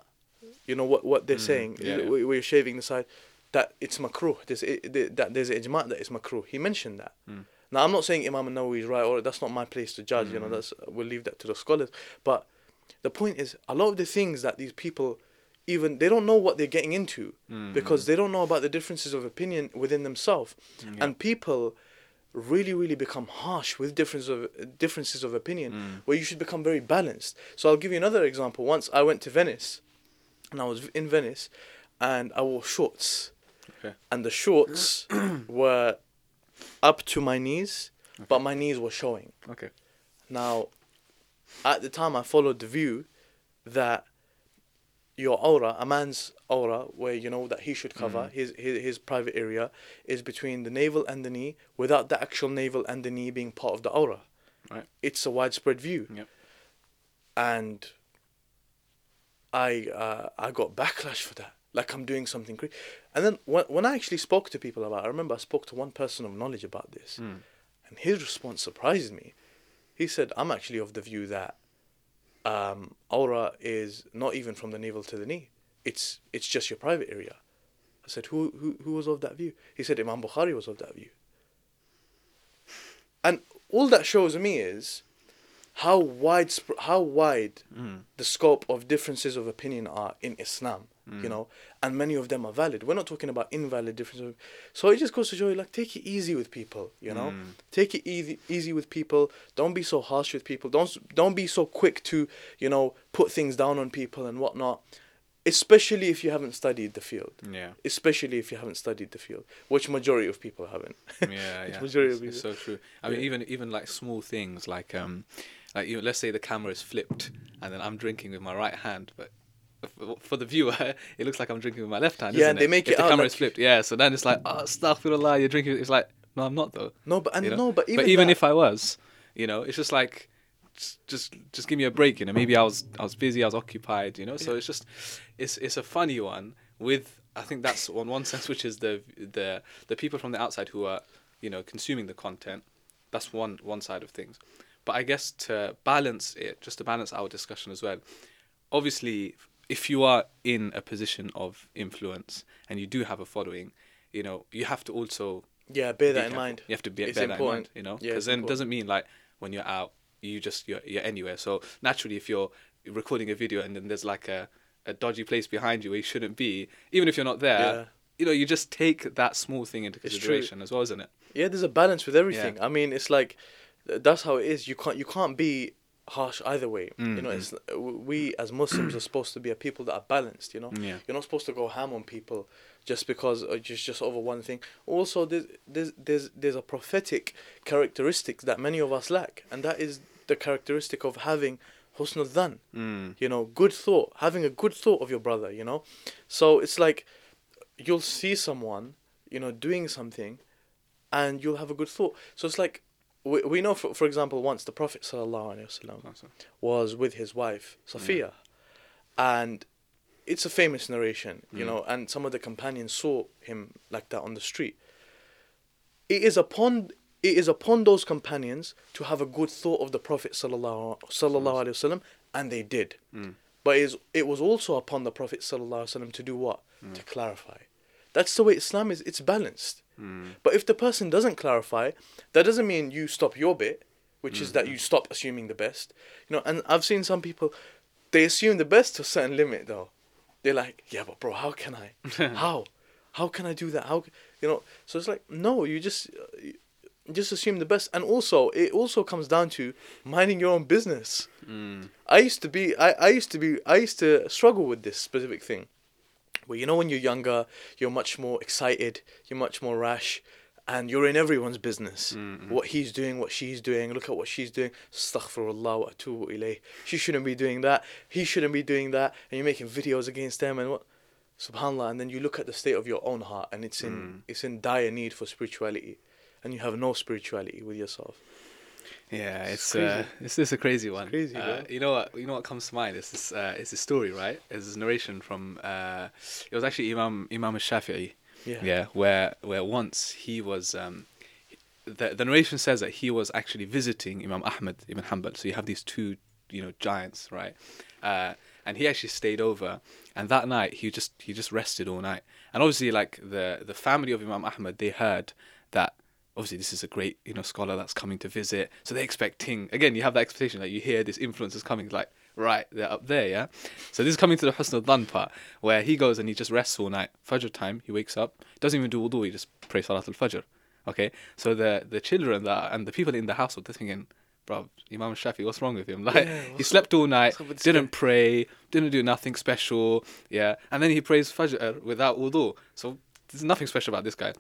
you know what what they're Mm, saying, yeah, yeah. where you're shaving the side, that it's makruh. There's that there's ijma that it's makruh. He mentioned that. Mm. Now I'm not saying Imam Nawawi is right or that's not my place to judge. You know Mm. that's we'll leave that to the scholars. But the point is, a lot of the things that these people even they don't know what they're getting into Mm, because they don't know about the differences of opinion within themselves mm, yeah. and people really really become harsh with differences of differences of opinion Mm. where you should become very balanced so i'll give you another example once i went to venice and i was in venice and i wore shorts Okay. and the shorts were up to my knees but my knees were showing Okay. now at the time i followed the view that your aura, a man's aura, where you know that he should cover Mm. his, his his private area, is between the navel and the knee, without the actual navel and the knee being part of the aura. Right. It's a widespread view. Yep. And I uh, I got backlash for that. Like I'm doing something crazy. And then when when I actually spoke to people about, it, I remember I spoke to one person of knowledge about this, Mm. and his response surprised me. He said, "I'm actually of the view that um, aura is not even from the navel to the knee. It's it's just your private area." I said, "Who who who was of that view?" He said, "Imam Bukhari was of that view." And all that shows me is how wide how wide Mm. the scope of differences of opinion are in Islam, Mm. you know, and many of them are valid. We're not talking about invalid differences. So it just goes to show you, like, take it easy with people, you know, Mm. take it easy easy with people. Don't be so harsh with people. Don't don't be so quick to you know put things down on people and whatnot. Especially if you haven't studied the field. Yeah. Especially if you haven't studied the field, which majority of people haven't. yeah, yeah. majority It's, of people. so true. I mean, Yeah. even even like small things like um, like you know, let's say the camera is flipped and then I'm drinking with my right hand, but for the viewer, it looks like I'm drinking with my left hand. Yeah, isn't and they make if it the camera like- is flipped. Yeah, so then it's like, oh, astaghfirullah, you're drinking. It's like, no, I'm not though. No, but and you know? no, but even but even that- if I was, you know, it's just like, just, just just give me a break. You know, maybe I was I was busy, I was occupied. You know, so Yeah. it's just, it's it's a funny one with I think that's on one sense, which is the the the people from the outside who are, you know, consuming the content. That's one one side of things, but I guess to balance it, just to balance our discussion as well. Obviously, if you are in a position of influence and you do have a following, you know, you have to also yeah, bear that in careful. mind. You have to be, It's bear that in mind, you know, because it's then it important. doesn't mean like when you're out, you just you're, you're anywhere. So naturally, if you're recording a video and then there's like a, a dodgy place behind you where you shouldn't be, even if you're not there, Yeah. you know, you just take that small thing into consideration as well, isn't it? Yeah, there's a balance with everything. I mean, it's like that's how it is. You can't you can't be harsh either way. You know, Mm, it's we as Muslims are supposed to be a people that are balanced. You know, Yeah. you're not supposed to go ham on people just because uh, just just over one thing. Also, there's there's there's there's a prophetic characteristic that many of us lack, and that is the characteristic of having husnul dhan. Mm. You know, good thought, having a good thought of your brother. You know, so it's like you'll see someone, you know, doing something, and you'll have a good thought. So it's like. We, we know, for, for example, once the Prophet sallallahu alaihi wasallam was with his wife Safiya, and it's a famous narration, you Mm. know, and some of the companions saw him like that on the street. It is upon it is upon those companions to have a good thought of the Prophet sallallahu alaihi wasallam, and they did. Mm. But it, is, it was also upon the Prophet sallallahu alaihi wasallam to do what? To clarify. That's the way Islam is. It's balanced. Mm. But if the person doesn't clarify, that doesn't mean you stop your bit, which is that you stop assuming the best. You know, and I've seen some people, they assume the best to a certain limit though. They're like, yeah, but bro, how can I? how? How can I do that? How? c-" You know, so it's like, no, you just, uh, just assume the best. And also, it also comes down to minding your own business. Mm. I used to be, I, I used to be, I used to struggle with this specific thing. But you know, when you're younger, you're much more excited, you're much more rash, and you're in everyone's business. Mm, What he's doing, what she's doing, look at what she's doing. Astaghfirullah wa atubu ilayh. She shouldn't be doing that. He shouldn't be doing that. And you're making videos against them and what? Subhanallah. And then you look at the state of your own heart, and it's in Mm. it's in dire need for spirituality, and you have no spirituality with yourself. Yeah, it's crazy. uh, it's a crazy one. crazy, uh. You know what? You know what comes to mind? It's this. Uh, it's a story, right? It's this narration from. Uh, it was actually Imam Imam Shafi'i. Yeah. Yeah, where where once he was. Um, the the narration says that he was actually visiting Imam Ahmad Ibn Hanbal. So you have these two, you know, giants, right? Uh, and he actually stayed over, and that night he just he just rested all night. And obviously, like the the family of Imam Ahmad, they heard obviously this is a great you know scholar that's coming to visit, so they're expecting again. You have that expectation that you hear this influence is coming, like right they're up there, yeah. So this is coming to the Husn al part where he goes and he just rests all night. Fajr time, he wakes up, doesn't even do wudu, he just prays Salat al Fajr. Okay, so the the children that and the people in the household they're thinking, bro, Imam Shafi, what's wrong with him? Like Yeah, he slept all night, what's up with this didn't guy? pray, didn't do nothing special, yeah, and then he prays Fajr uh, without wudu. So there's nothing special about this guy.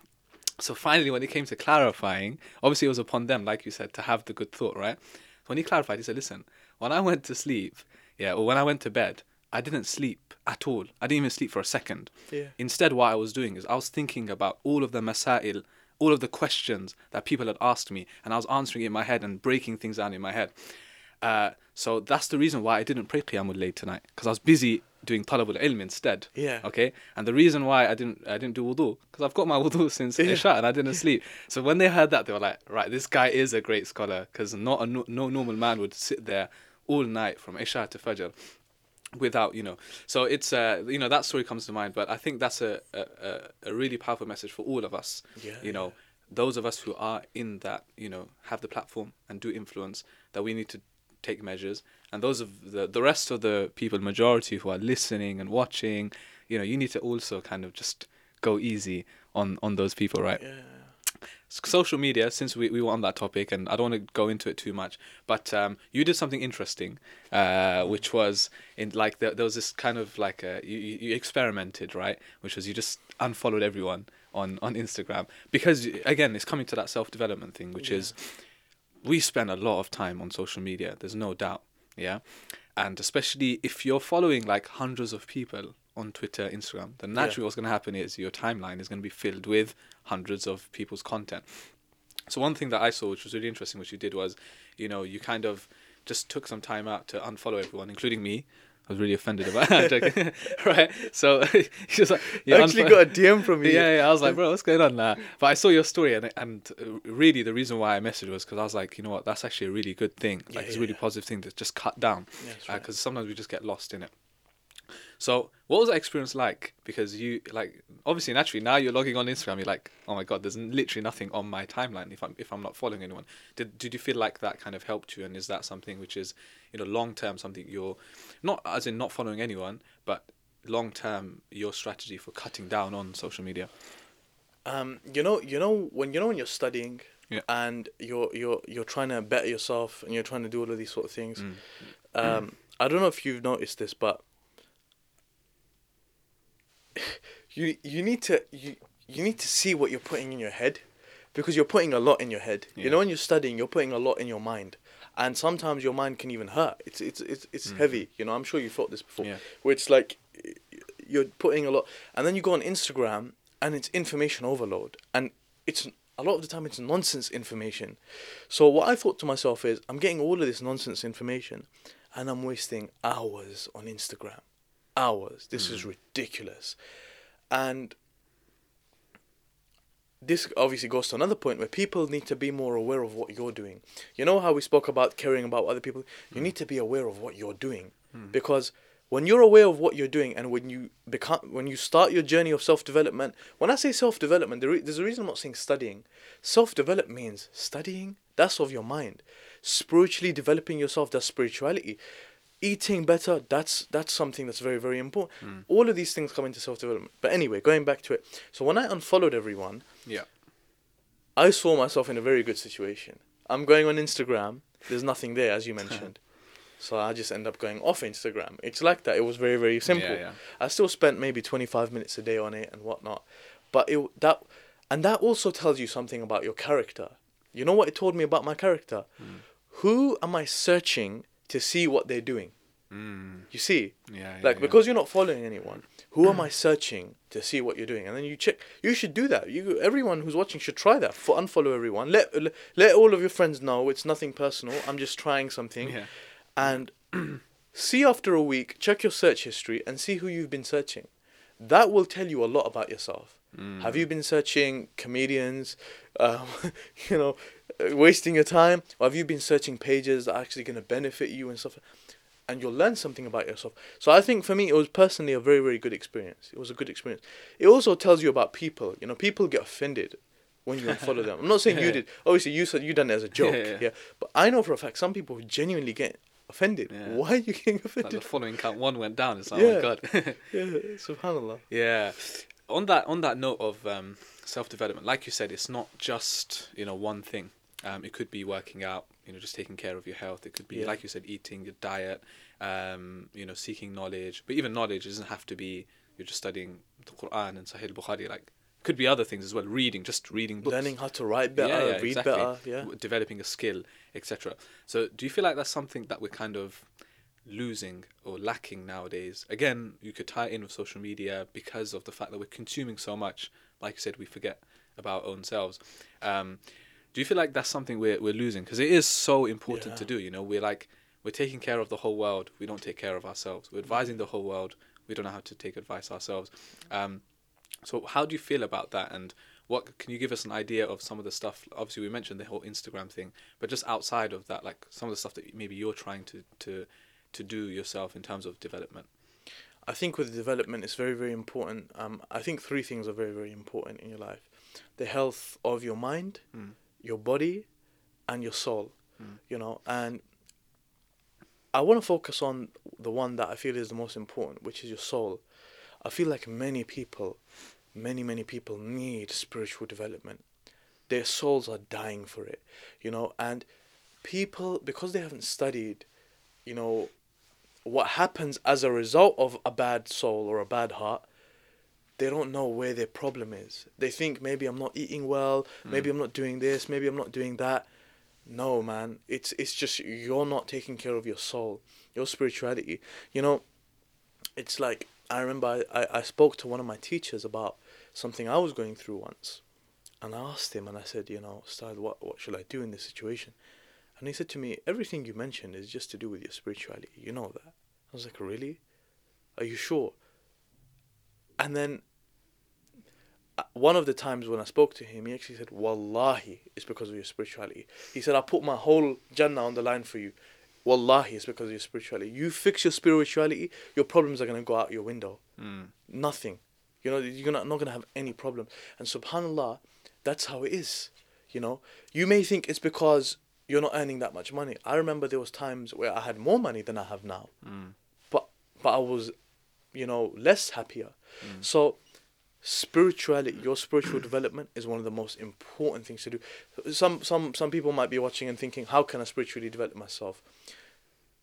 So finally, when it came to clarifying, obviously it was upon them, like you said, to have the good thought, right? When he clarified, he said, "Listen, when I went to sleep, yeah, or when I went to bed, I didn't sleep at all. I didn't even sleep for a second. Yeah. Instead, what I was doing is I was thinking about all of the masail, all of the questions that people had asked me, and I was answering in my head and breaking things down in my head. Uh, so that's the reason why I didn't pray Qiyamul Layl tonight, because I was busy doing Talabul Ilm instead. Yeah. Okay. And the reason why I didn't I didn't do wudu because I've got my wudu since Yeah. Isha and I didn't sleep. So when they heard that, they were like, right, this guy is a great scholar because not a no, no normal man would sit there all night from Isha to Fajr without you know so it's uh you know that story comes to mind but i think that's a a, a- a really powerful message for all of us Yeah, you know those of us who are in that you know have the platform and do influence that we need to take measures and those of the the rest of the people majority who are listening and watching you know you need to also kind of just go easy on on those people right Yeah. Social media since we, we were on that topic and i don't want to go into it too much but um, you did something interesting uh, which was in like there, there was this kind of like a, you, you experimented right which was you just unfollowed everyone on on instagram because again it's coming to that self-development thing which Yeah. is we spend a lot of time on social media there's no doubt yeah and especially if you're following like hundreds of people on twitter instagram then Yeah. naturally what's going to happen is your timeline is going to be filled with hundreds of people's content so one thing that i saw which was really interesting which you did was you know you kind of just took some time out to unfollow everyone including me I was really offended about that, right? So he was like, I actually got a DM from you. yeah, yeah, I was like, bro, what's going on now? But I saw your story, and and uh, really the reason why I messaged was because I was like, you know what, that's actually a really good thing. Like, Yeah, it's a really yeah. positive thing to just cut down, Yeah, that's because sometimes we just get lost in it. So, what was that experience like? Because you like obviously naturally now you're logging on Instagram, you're like, oh my god, there's literally nothing on my timeline if I'm if I'm not following anyone. Did did you feel like that kind of helped you? And is that something which is you know long term something you're not as in not following anyone, but long term your strategy for cutting down on social media? Um, you know, you know when you know when you're studying Yeah. and you're you're you're trying to better yourself and you're trying to do all of these sort of things. Mm. Um, I don't know if you've noticed this, but you you need to you you need to see what you're putting in your head because you're putting a lot in your head. Yeah. You know, when you're studying, you're putting a lot in your mind, and sometimes your mind can even hurt. It's it's it's it's Mhm. heavy. You know, I'm sure you've felt this before, Yeah. where it's like you're putting a lot, and then you go on Instagram and it's information overload, and it's a lot of the time it's nonsense information. So what I thought to myself is, I'm getting all of this nonsense information, and I'm wasting hours on Instagram, hours. This is hmm. ridiculous, and this obviously goes to another point where people need to be more aware of what you're doing. You know how we spoke about caring about other people? You hmm. need to be aware of what you're doing hmm. because when you're aware of what you're doing and when you become when you start your journey of self-development, when I say self-development, there, there's a reason I'm not saying studying. Self-develop means studying, that's of your mind. Spiritually developing yourself, that's spirituality. Eating better, that's that's something that's very very important. All of these things come into self-development. But anyway, going back to it. So when I unfollowed everyone, Yeah. I saw myself in a very good situation. I'm going on Instagram. There's nothing there, as you mentioned. so I just end up going off Instagram. It's like that. It was very, very simple. Yeah, yeah. I still spent maybe 25 minutes a day on it and whatnot. But it that and that also tells you something about your character. You know what it told me about my character? Hmm. Who am I searching to see what they're doing? Mm. You see? Yeah. like yeah, because you're not following anyone who am i searching to see what you're doing and then you check you should do that you everyone who's watching should try that for unfollow everyone let let all of your friends know it's nothing personal i'm just trying something Yeah. and see after a week check your search history and see who you've been searching that will tell you a lot about yourself Mm. have you been searching comedians um, you know wasting your time or have you been searching pages that are actually going to benefit you and stuff and you'll learn something about yourself. So I think for me, it was personally a very, very good experience. It was a good experience. It also tells you about people. You know, people get offended when you unfollow them. I'm not saying you did. Obviously, you said you done it as a joke. Yeah, yeah. Yeah, But I know for a fact some people genuinely get offended. Yeah. Why are you getting Like the offended? following count one went down. It's like, Yeah. oh my god. yeah, subhanallah. Yeah. On that on that note of um, self development, like you said, it's not just you know one thing. Um, it could be working out, you know, just taking care of your health. It could be, Yeah. like you said, eating your diet. Um, you know, seeking knowledge. But even knowledge doesn't have to be you're just studying the Quran and Sahih Bukhari. Like, could be other things as well. Reading, just reading books. Learning how to write better, Yeah, yeah, read exactly. better. Yeah. developing a skill, etc. So, do you feel like that's something that we're kind of losing or lacking nowadays? Again, you could tie in with social media because of the fact that we're consuming so much. Like you said, we forget about our own selves. Um, do you feel like that's something we're we're losing? Because it is so important to do. You know, we're like we're taking care of the whole world. We don't take care of ourselves. We're advising the whole world. We don't know how to take advice ourselves. Um, so how do you feel about that? And what can you give us an idea of some of the stuff? Obviously, we mentioned the whole Instagram thing, but just outside of that, like some of the stuff that maybe you're trying to to to do yourself in terms of development. I think with development, it's very, very important. Um, I think three things are very, very important in your life: the health of your mind, Mm. Your body, and your soul. Mm. You know, and I want to focus on the one that I feel is the most important, which is your soul. I feel like many people, many, many people need spiritual development. Their souls are dying for it, you know, and people, because they haven't studied, you know, what happens as a result of a bad soul or a bad heart, they don't know where their problem is. They think maybe I'm not eating well, mm. maybe I'm not doing this, maybe I'm not doing that. No, man, it's it's just you're not taking care of your soul, your spirituality. You know, it's like I remember I, I, I spoke to one of my teachers about something I was going through once, and I asked him and I said, you know, Ustad, what what should I do in this situation? And he said to me, everything you mentioned is just to do with your spirituality. You know that. I was like, really? Are you sure? And then uh, one of the times when I spoke to him, he actually said, Wallahi, it's because of your spirituality. He said, I put my whole Jannah on the line for you. Wallahi, it's because of your spirituality. You fix your spirituality, your problems are going to go out your window. Mm. Nothing. You know, you're not, not going to have any problems. And subhanAllah, that's how it is. You know, you may think it's because you're not earning that much money. I remember there was times where I had more money than I have now Mm. but but I was, you know, less happier. Mm. So spirituality, your spiritual development is one of the most important things to do. Some some some people might be watching and thinking, how can I spiritually develop myself?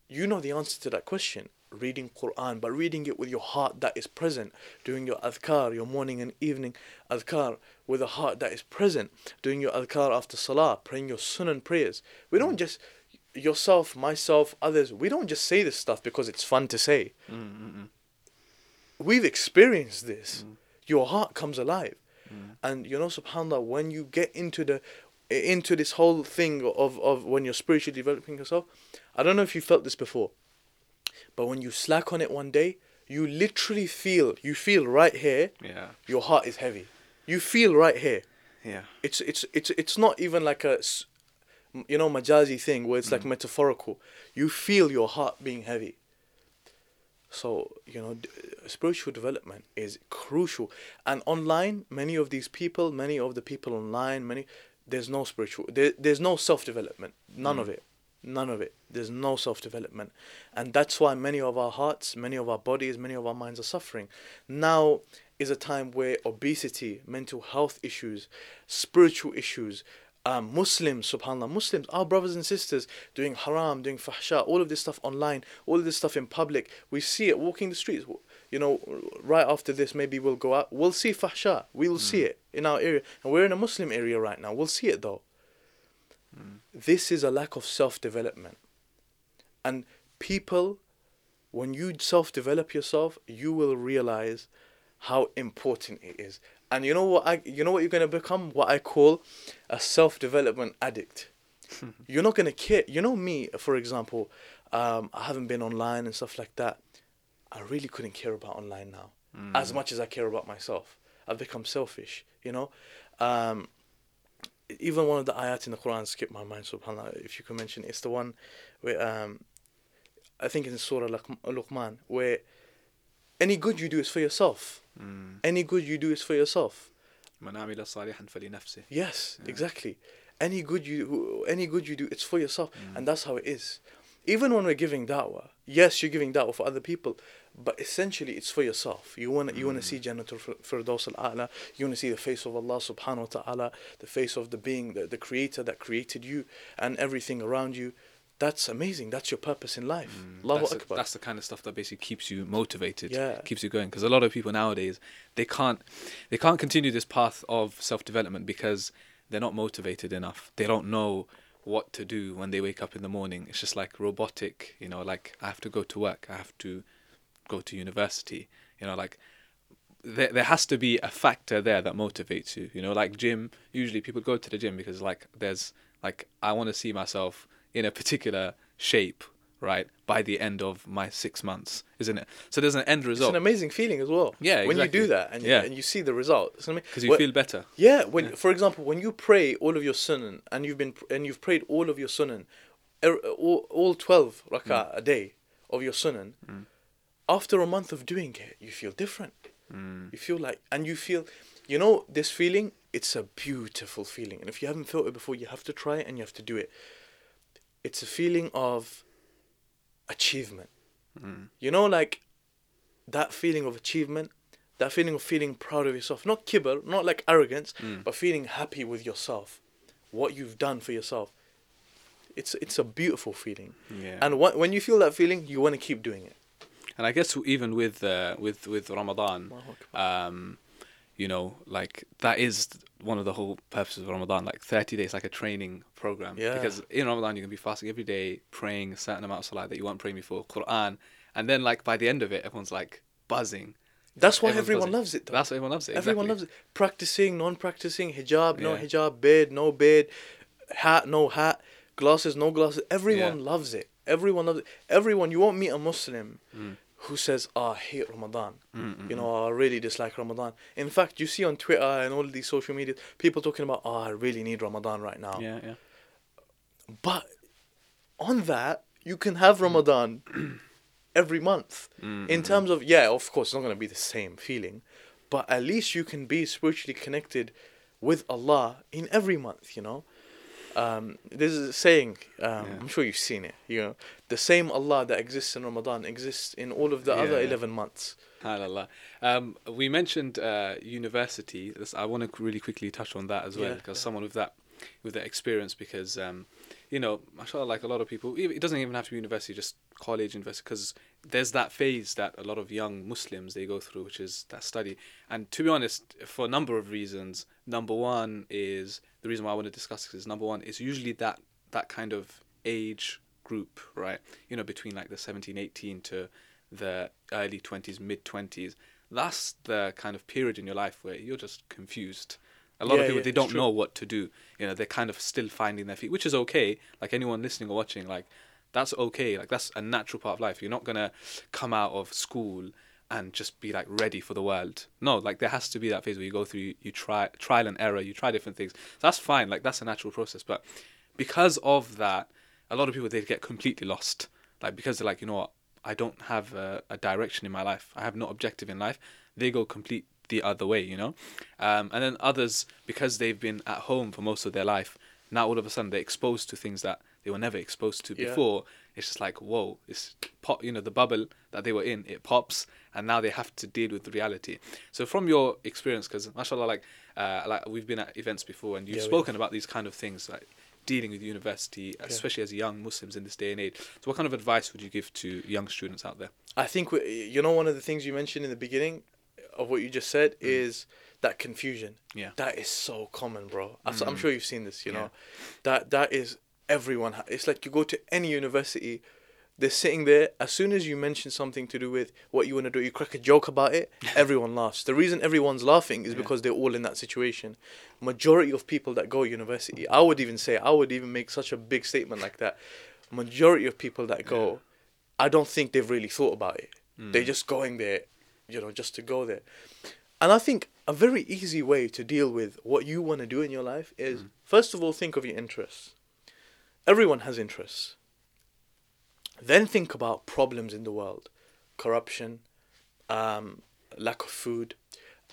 You know the answer to that question. Reading Quran, but reading it with your heart that is present, doing your adhkar, your morning and evening adhkar with a heart that is present, doing your adhkar after salah, praying your sunnah prayers. We don't mm. just yourself, myself, others. We don't just say this stuff because it's fun to say. Mm-mm. We've experienced this. Mm. Your heart comes alive, Mm. and you know, Subhanallah, when you get into the into this whole thing of of when you're spiritually developing yourself, I don't know if you felt this before, but when you slack on it one day, you literally feel you feel right here, Yeah. your heart is heavy. You feel right here. Yeah. It's it's it's it's not even like a you know majazi thing where it's like metaphorical. You feel your heart being heavy. So you know, d- spiritual development is crucial. And online, many of these people, many of the people online, many there's no spiritual. There, there's no self development. None hmm. of it. None of it. There's no self development, and that's why many of our hearts, many of our bodies, many of our minds are suffering. Now is a time where obesity, mental health issues, spiritual issues, um, Muslims, subhanAllah, Muslims, our brothers and sisters doing haram, doing fahsha, all of this stuff online, all of this stuff in public. We see it walking the streets. You know, right after this, maybe we'll go out. We'll see fahsha. We'll see it in our area. And we're in a Muslim area right now. We'll see it though. This is a lack of self development. And people, when you self develop yourself, you will realize how important it is. And you know what I you know what you're gonna become? What I call a self development addict. you're not gonna care you know me, for example, um, I haven't been online and stuff like that. I really couldn't care about online now. As much as I care about myself. I've become selfish, you know? Um, even one of the ayat in the Quran skipped my mind, subhanAllah, if you can mention it's the one where um I think it's in Surah Luq- Luqman where any good you do is for yourself. Mm. Any good you do is for yourself. Yes, yeah. exactly. Any good you any good you do, it's for yourself, mm. and that's how it is. Even when we're giving da'wah, yes, you're giving da'wah for other people, but essentially it's for yourself. You want mm. you want to see Jannatul Firdaus al-A'la. You want to see the face of Allah Subhanahu wa Taala, the face of the being, the, the Creator that created you, and everything around you. That's amazing. That's your purpose in life. Mm. Allahu that's, the, Akbar. that's the kind of stuff that basically keeps you motivated Yeah. keeps you going because a lot of people nowadays they can't they can't continue this path of self-development because they're not motivated enough they don't know what to do when they wake up in the morning it's just like robotic you know like i have to go to work i have to go to university you know like there, there has to be a factor there that motivates you you know like gym usually people go to the gym because like there's like i want to see myself in a particular shape right by the end of my six months isn't it so there's an end result. It's an amazing feeling as well. Yeah, When you do that and, Yeah. and you see the result. It's amazing. because you Wh- feel better Yeah, when Yeah. for example, when you pray all of your sunan and you've been and you've prayed all of your sunnah, er, all, all twelve rak'ah a day of your sunan, Mm. after a month of doing it, you feel different. mm. You feel like, and you feel, you know, this feeling. It's a beautiful feeling, and if you haven't felt it before, you have to try it and you have to do it. It's a feeling of achievement. Mm. You know, like that feeling of achievement, that feeling of feeling proud of yourself. Not kibber, not like arrogance, Mm. but feeling happy with yourself, what you've done for yourself. It's it's a beautiful feeling, yeah and wh- when you feel that feeling, you want to keep doing it. and i guess even with uh, with with ramadan um, you know, like that is one of the whole purposes of Ramadan, like 30 days, like a training program. Yeah. Because in Ramadan, you can be fasting every day, praying a certain amount of salah that you weren't praying before, Quran, and then like by the end of it, everyone's like buzzing. That's why everyone loves it. Though. That's why everyone loves it. Everyone exactly. loves it. Practicing, non-practicing, hijab, no Yeah. hijab, beard, no beard, hat, no hat, glasses, no glasses. Everyone Yeah. loves it. Everyone loves it. Everyone. You won't meet a Muslim Mm. Who says, "Oh, I hate Ramadan." Mm, mm, You know, I really dislike Ramadan. In fact, you see on Twitter and all these social media, people talking about, "Oh, I really need Ramadan right now." mm. Yeah, yeah. But on that, you can have Ramadan every month. Mm, In mm, terms of, yeah, of course, it's not going to be the same feeling, but at least you can be spiritually connected with Allah in every month, you know? Um, there's a saying, um, Yeah. I'm sure you've seen it, you know, the same Allah that exists in Ramadan exists in all of the Yeah, other 11 months. Subhanallah. Um, we mentioned uh, university. This, I want to really quickly touch on that as well, Yeah, because someone with that with that experience, because um, you know, mashallah, like a lot of people, it doesn't even have to be university, just college, university, because there's that phase that a lot of young Muslims they go through, which is that study. And to be honest, for a number of reasons, number one is the reason why I want to discuss this is number one is usually that that kind of age group, right? You know, between like the 17, 18 to the early 20s, mid 20s. That's the kind of period in your life where you're just confused. A lot Yeah, of people yeah, they don't know what to do. You know, they're kind of still finding their feet, which is okay. Like anyone listening or watching, like that's okay. Like that's a natural part of life. You're not gonna come out of school and just be like ready for the world. No, like there has to be that phase where you go through, you, try trial and error, you try different things. That's fine. Like that's a natural process. But because of that, a lot of people they get completely lost. Like because they're like, you know what, I don't have a, a direction in my life. I have no objective in life. They go complete the other way, you know. Um, and then others, because they've been at home for most of their life, now all of a sudden they're exposed to things that they were never exposed to Yeah. before. It's just like whoa, it's pop. You know, the bubble that they were in, it pops, and now they have to deal with reality. So from your experience, because mashallah, like uh, like we've been at events before, and you've Yeah, spoken about these kind of things, like dealing with university, especially as young Muslims in this day and age. So what kind of advice would you give to young students out there? I think we, you know one of the things you mentioned in the beginning of what you just said is that confusion. Mm. Yeah. Mm. That is so common, bro. I'm, I'm sure you've seen this. You Yeah. know, that that is everyone. ha- It's like you go to any university, they're sitting there. As soon as you mention something to do with what you want to do, you crack a joke about it. everyone laughs. The reason everyone's laughing is Yeah. because they're all in that situation. Majority of people that go university, I would even say, I would even make such a big statement like that. Majority of people that go, I don't think they've really thought about it. Mm. They're just going there, you know, just to go there. And I think a very easy way to deal with what you want to do in your life is mm. first of all think of your interests. Everyone has interests. Then think about problems in the world, corruption, um, lack of food,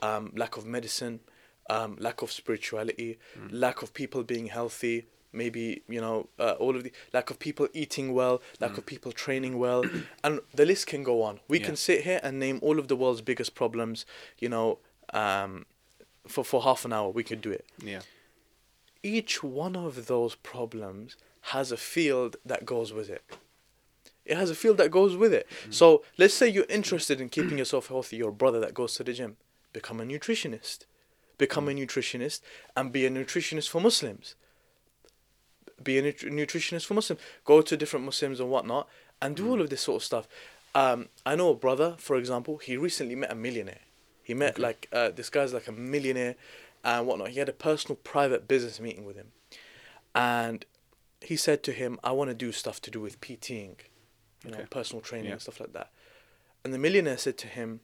um, lack of medicine, um, lack of spirituality, lack of people being healthy. Maybe you know uh, all of the lack of people eating well, lack of people training well, and the list can go on. We Yeah. can sit here and name all of the world's biggest problems. You know, um, for for half an hour we could do it Yeah. each one of those problems has a field that goes with it. It has a field that goes with it. So let's say you're interested in keeping yourself healthy. You're brother that goes to the gym. Become a nutritionist. Become a nutritionist and be a nutritionist for Muslims. Be a nutri- nutritionist for Muslims. Go to different Muslims and whatnot and do all of this sort of stuff. Um, I know a brother, for example, he recently met a millionaire. He met like uh, this guy's like a millionaire and whatnot. He had a personal private business meeting with him, and he said to him, "I want to do stuff to do with PTing, you know, personal training Yeah. and stuff like that." And the millionaire said to him,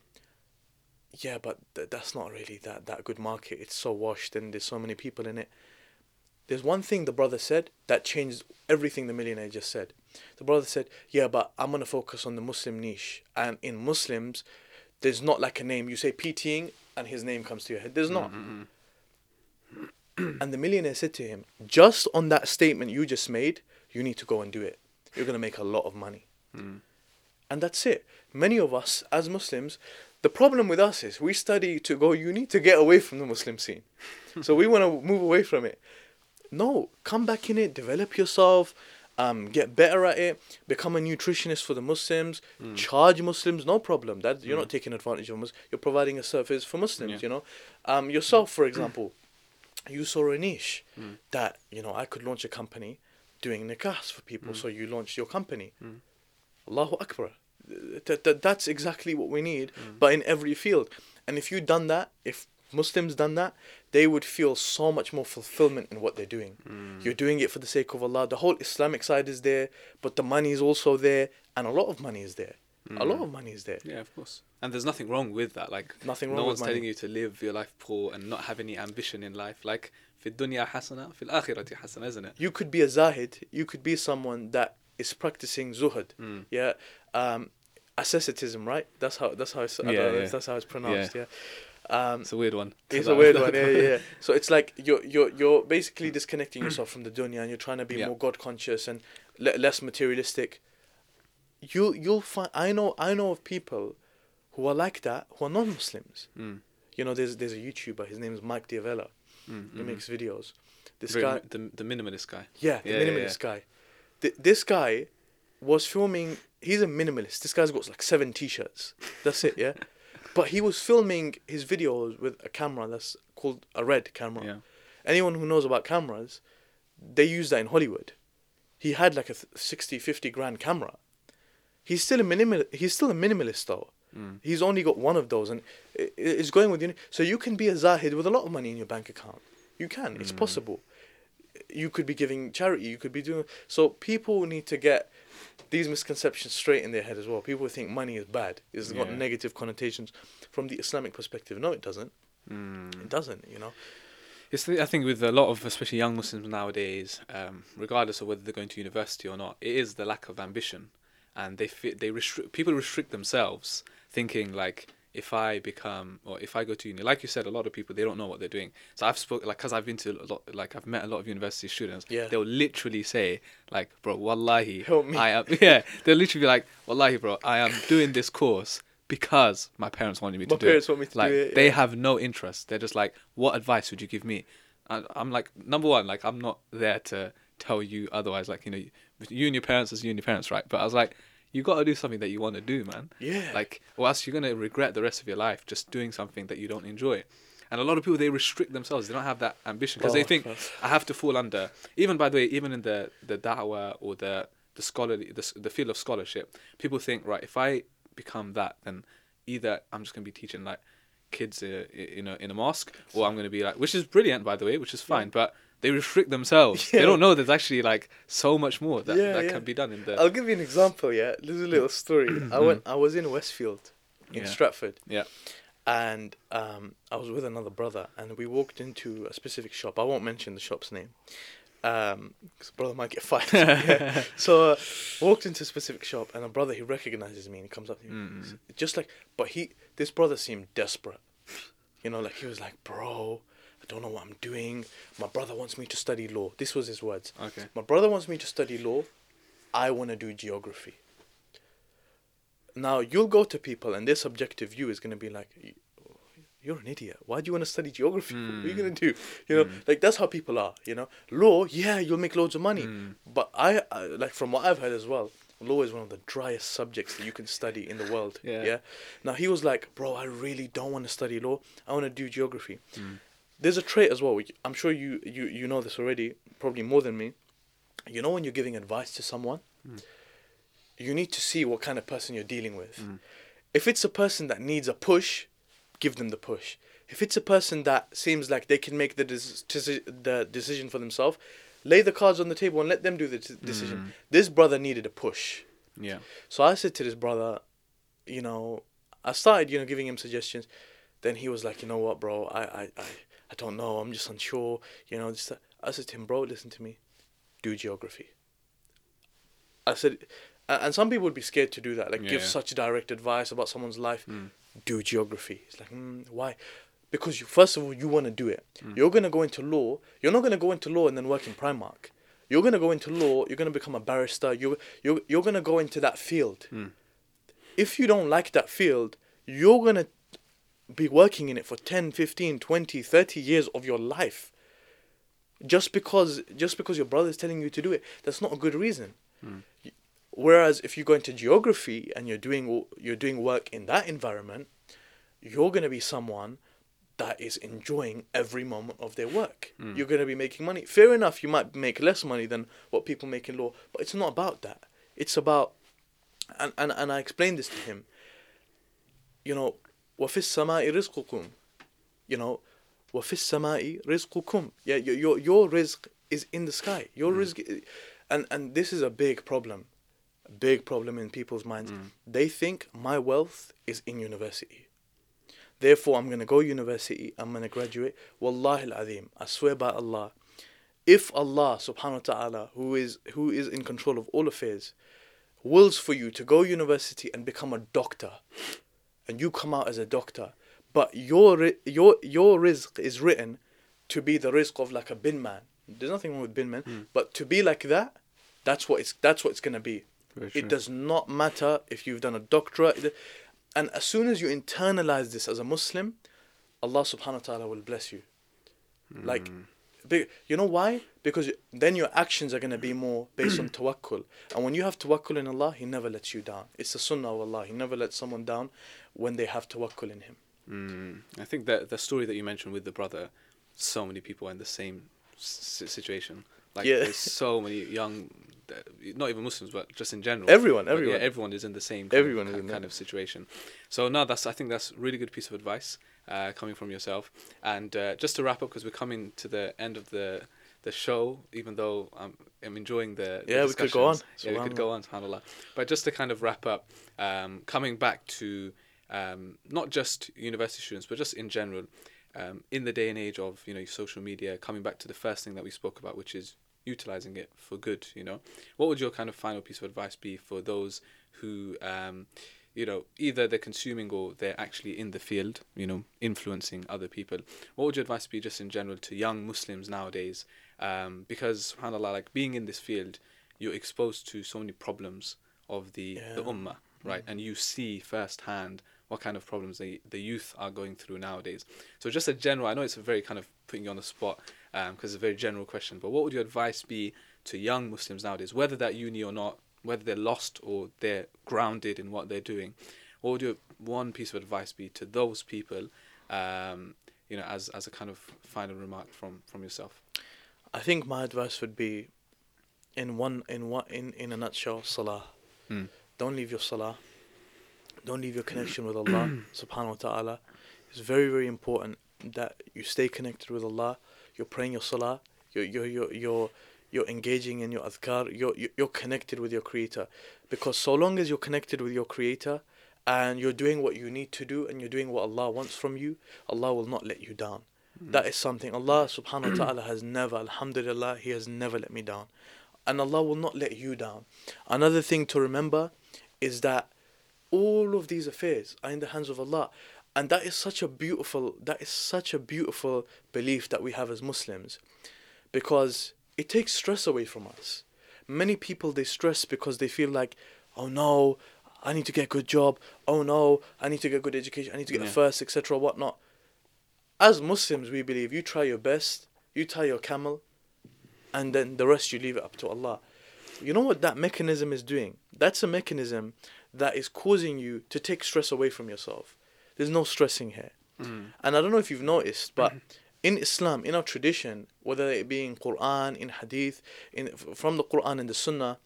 "Yeah, but th- that's not really that that good market. It's so washed and there's so many people in it." There's one thing the brother said that changed everything the millionaire just said. The brother said, "Yeah, but I'm gonna focus on the Muslim niche, and in Muslims, there's not like a name. You say PTing, and his name comes to your head. There's not." Mm-hmm, mm-hmm. And the millionaire said to him, "Just on that statement you just made, you need to go and do it. You're gonna make a lot of money." And that's it. Many of us as Muslims, the problem with us is we study to go uni to get away from the Muslim scene. so we want to move away from it. No, come back in it, develop yourself, um, get better at it, become a nutritionist for the Muslims, charge Muslims, no problem. That you're not taking advantage of Muslims. You're providing a service for Muslims. Yeah. You know, um, yourself, for example, you saw a niche hmm. that you know I could launch a company doing nikahs for people. Hmm. So you launched your company. Hmm. Allahu Akbar. Th- th- that's exactly what we need, but in every field. And if you done that, if Muslims done that, they would feel so much more fulfillment in what they're doing. You're doing it for the sake of Allah. The whole Islamic side is there, but the money is also there, and a lot of money is there. A lot of money is there. Yeah, of course. And there's nothing wrong with that. Like Nothing no wrong with one's telling money. you to live your life poor and not have any ambition in life. Like في الدنيا حسنة في الآخرة حسنة, isn't it? you could be a zahid you could be someone that is practicing zuhud Mm. yeah um asceticism right that's how that's how it's, I Yeah, don't know yeah. if that's how it's pronounced yeah, um It's a weird one. it's a weird one yeah, yeah yeah so it's like you're you're you're basically disconnecting yourself from the dunya and you're trying to be Yeah. more god conscious and le- less materialistic you you'll find i know i know of people who are like that, who are non-Muslims. Mm. You know, there's there's a YouTuber. His name is Mike D'Avella. Mm. He mhm. makes videos. This Very guy, the the minimalist guy. yeah, the Yeah, yeah, minimalist guy. Th- this guy was filming. He's a minimalist. This guy's got like seven T-shirts. That's it, yeah. but he was filming his videos with a camera that's called a red camera. Yeah. Anyone who knows about cameras, they use that in Hollywood. He had like a th- 60, 50 grand camera. He's still a minimal. He's still a minimalist though. Mm. He's only got one of those, and it's going with you. So you can be a zahid with a lot of money in your bank account. You can. It's Mm. possible. You could be giving charity. You could be doing. So people need to get these misconceptions straight in their head as well. People think money is bad. It's got negative connotations from the Islamic perspective. No, it doesn't. Mm. It doesn't. You know. It's the, I think with a lot of especially young Muslims nowadays, um, regardless of whether they're going to university or not, it is the lack of ambition, and they fi- they restrict people restrict themselves, thinking like if I become or if I go to uni, like you said, a lot of people they don't know what they're doing. So I've spoken like because I've been to a lot, like I've met a lot of university students. Yeah. They'll literally say like, bro, wallahi, Help me. I am. Yeah, they'll literally be like, wallahi, bro, I am doing this course because my parents wanted me to My do parents it. want me to do like, it, They have no interest. They're just like, what advice would you give me? I, I'm like, number one, like, I'm not there to tell you otherwise. Like, you know, you and your parents is you and your parents, right? But I was like, you got to do something that you want to do, man. Yeah. Like, or else you're gonna regret the rest of your life just doing something that you don't enjoy. And a lot of people they restrict themselves. They don't have that ambition because they Oh, think that's- I have to fall under. Even by the way, even in the the da'wah or the the scholarly the, the field of scholarship, people think right if I become that, then either I'm just gonna be teaching like kids uh, you know in a mosque, or I'm gonna be like, which is brilliant by the way, which is fine, but they restrict themselves. They don't know there's actually like so much more that, Yeah, that yeah. can be done in the I'll give you an example. Yeah, there's a little story. I went. I was in Westfield, in Yeah. Stratford. Yeah. And um, I was with another brother, and we walked into a specific shop. I won't mention the shop's name, um, because brother might get fired. Yeah. So uh, walked into a specific shop, and a brother he recognizes me, and he comes up to me. He's just like, but he, this brother seemed desperate. You know, like he was like, bro, I don't know what I'm doing. My brother wants me to study law. This was his words. okay. My brother wants me to study law. I want to do geography. Now, you'll go to people, and their subjective view is going to be like, you're an idiot. Why do you want to study geography? What are you Mm. going to do? You know, like that's how people are. You know, law, yeah, you'll make loads of money. Mm. But I, I, like, from what I've heard as well, law is one of the driest subjects that you can study in the world. Yeah. yeah? Now, he was like, bro, I really don't want to study law. I want to do geography. There's a trait as well. which I'm sure you, you, you know this already, probably more than me. You know, when you're giving advice to someone, Mm. you need to see what kind of person you're dealing with. Mm. If it's a person that needs a push, give them the push. If it's a person that seems like they can make the deci- the decision for themselves, lay the cards on the table and let them do the t- decision. Mm. This brother needed a push. Yeah. So I said to this brother, you know, I started, you know, giving him suggestions. Then he was like, you know what, bro, I, I, I, I don't know. I'm just unsure. You know, just, I said to him, bro, listen to me. Do geography. I said, and some people would be scared to do that, like give Yeah. such direct advice about someone's life. Mm. Do geography. It's like, mm, why? Because you, first of all, you want to do it. Mm. You're gonna go into law. You're not gonna go into law and then work in Primark. You're gonna go into law. You're gonna become a barrister. You you you're gonna go into that field. Mm. If you don't like that field, you're gonna be working in it for 10, 15, 20, 30 years of your life. Just because just because your brother's telling you to do it, that's not a good reason. Mm. Whereas if you go into geography and you're doing you're doing work in that environment, you're gonna be someone that is enjoying every moment of their work. Mm. You're gonna be making money. Fair enough, you might make less money than what people make in law, but it's not about that. It's about and and, and I explained this to him. You know, وَفِي السَّمَاءِ رِزْقُكُمْ You know, وَفِي السَّمَاءِ رِزْقُكُمْ Yeah, your your, your rizq is in the sky. Your Mm. rizq i- and and this is a big problem. A big problem in people's minds. Mm. They think my wealth is in university. Therefore, I'm going to go university, I'm going to graduate. Wallahi al-azim, I swear by Allah, if Allah subhanahu wa ta'ala, who is, who is in control of all affairs, wills for you to go university and become a doctor, and you come out as a doctor, but your, your, your rizq is written to be the rizq of like a bin man. There's nothing wrong with bin man, Mm. but to be like that, that's what it's, that's what it's going to be. It does not matter if you've done a doctorate. and as soon as you internalize this as a Muslim, Allah subhanahu wa ta'ala will bless you. Like, Mm. Be- you know why? Because then your actions are going to be more based on tawakkul. And when you have tawakkul in Allah, He never lets you down. It's the sunnah of Allah. He never lets someone down when they have tawakkul in Him. Mm. I think that the story that you mentioned with the brother, so many people are in the same s- situation. Like Yeah. there's so many young, uh, not even Muslims, but just in general. Everyone, But yeah, everyone. everyone is in the same kind Everyone of, is ki- in kind of situation. So no, that's I think that's a really good piece of advice uh, coming from yourself. And uh, just to wrap up, because we're coming to the end of the the show, even though I'm, I'm enjoying the, the Yeah, we could go on. discussions. Yeah, we could go on, subhanAllah. But just to kind of wrap up, um, coming back to um, not just university students, but just in general, um, in the day and age of you know social media, coming back to the first thing that we spoke about, which is utilizing it for good. You know, what would your kind of final piece of advice be for those who, um, you know, either they're consuming or they're actually in the field, you know, influencing other people? What would your advice be, just in general, to young Muslims nowadays? Um, because, subhanallah, like being in this field, you're exposed to so many problems of the the ummah, right? And you see firsthand what kind of problems the the youth are going through nowadays. So just a general, I know it's a very kind of putting you on the spot because it's a very general question, but what would your advice be to young Muslims nowadays, whether they're uni or not, whether they're lost or they're grounded in what they're doing? What would your one piece of advice be to those people? Um, you know, as as a kind of final remark from from yourself. I think my advice would be, in one in one in in a nutshell, salah. Mm. Don't leave your salah. Don't leave your connection with Allah subhanahu wa ta'ala. It's very, very important that you stay connected with Allah. You're praying your salah. You're you're you're you're, you're engaging in your adhkar. You're you're- you're connected with your creator. Because so long as you're connected with your creator and you're doing what you need to do and you're doing what Allah wants from you, Allah will not let you down. Hmm. That is something Allah subhanahu wa ta'ala has never, alhamdulillah, He has never let me down. And Allah will not let you down. Another thing to remember is that all of these affairs are in the hands of Allah. And that is such a beautiful that is such a beautiful belief that we have as Muslims. Because it takes stress away from us. Many people they stress because they feel like, oh no, I need to get a good job. Oh no, I need to get a good education. I need to get Yeah. a first, etc. Whatnot. As Muslims, we believe you try your best, you tie your camel, and then the rest you leave it up to Allah. You know what that mechanism is doing? That's a mechanism that is causing you to take stress away from yourself. There's no stressing here. Mm. And I don't know if you've noticed, but in Islam, in our tradition, whether it be in Quran, in Hadith, in from the Quran and the Sunnah,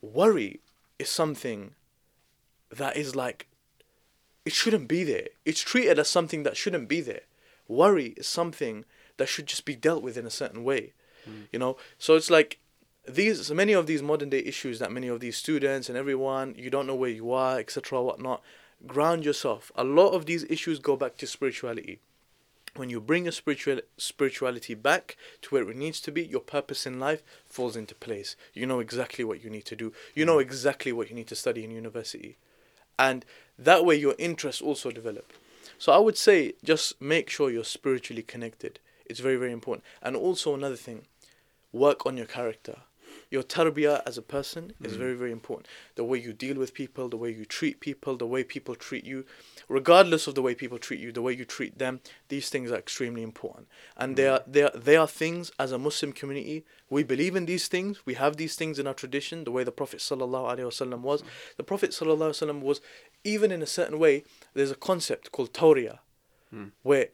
worry is something that is like it shouldn't be there. It's treated as something that shouldn't be there. Worry is something that should just be dealt with in a certain way. Mm. You know? So it's like these many of these modern day issues that many of these students and everyone you don't know where you are, etc. whatnot. Ground yourself. A lot of these issues go back to spirituality. When you bring your spiritual spirituality back to where it needs to be, your purpose in life falls into place. You know exactly what you need to do. You know mm. exactly what you need to study in university. And that way your interests also develop. So i would say just make sure you're spiritually connected. It's very very important. And also another thing work on your character your tarbiyah as a person is mm. very very important. The way you deal with people the way you treat people the way people treat you regardless of the way people treat you the way you treat them these things are extremely important. And they mm. are they are, they are things as a muslim community we believe in these things we have these things in our tradition the way the prophet sallallahu alaihi wasallam was. The prophet sallallahu alaihi wasallam was even in a certain way there's a concept called tawriyah hmm. where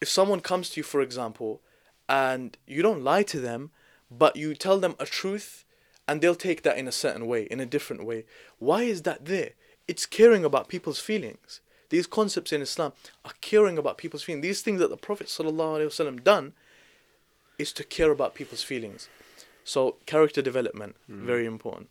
if someone comes to you for example and you don't lie to them but you tell them a truth and they'll take that in a certain way in a different way. Why is that there? It's caring about people's feelings. These concepts in islam are caring about people's feelings. These things that the prophet sallallahu alaihi wasallam done is to care about people's feelings. So character development mm. very important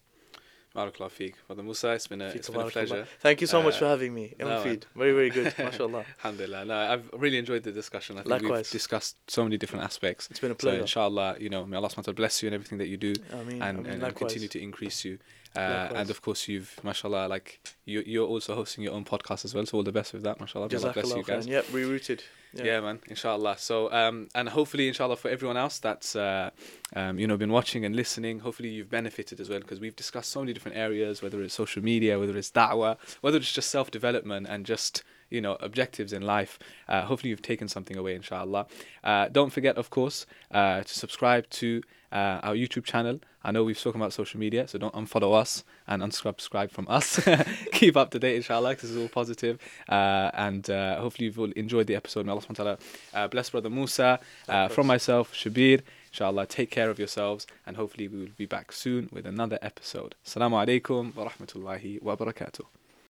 Barakallah feek. Brother Musa, it's been a, it's been a pleasure. thank you so much Uh, for having me no, feed very very good mashallah Alhamdulillah. No, I've really enjoyed the discussion. I think we've Likewise. discussed so many different aspects. it's been a pleasure. So inshallah, you know, may Allah bless you in everything that you do I mean, and, and, and continue to increase you. Uh, and of course, you've, mashallah, like you, you're also hosting your own podcast as well. So all the best with that, mashallah. May Allah bless you Jazakallah guys. Yep, rerouted. Yeah. man, inshallah. So, um, and hopefully, inshallah, for everyone else that's, uh, um, you know, been watching and listening, hopefully you've benefited as well because we've discussed so many different areas, whether it's social media, whether it's da'wah, whether it's just self development and just, you know, objectives in life. Uh, hopefully you've taken something away, inshallah. Uh, don't forget, of course, uh, to subscribe to uh, our YouTube channel. I know we've spoken about social media, so don't unfollow us and unsubscribe from us. Keep up to date, inshallah, because it's all positive. Uh, and uh, hopefully you've all enjoyed the episode. May Allah subhanahu wa uh, bless Brother Musa. Uh, from myself, Shabir, inshallah, take care of yourselves. And hopefully we will be back soon with another episode. Assalamu alaikum wa rahmatullahi wa barakatuh.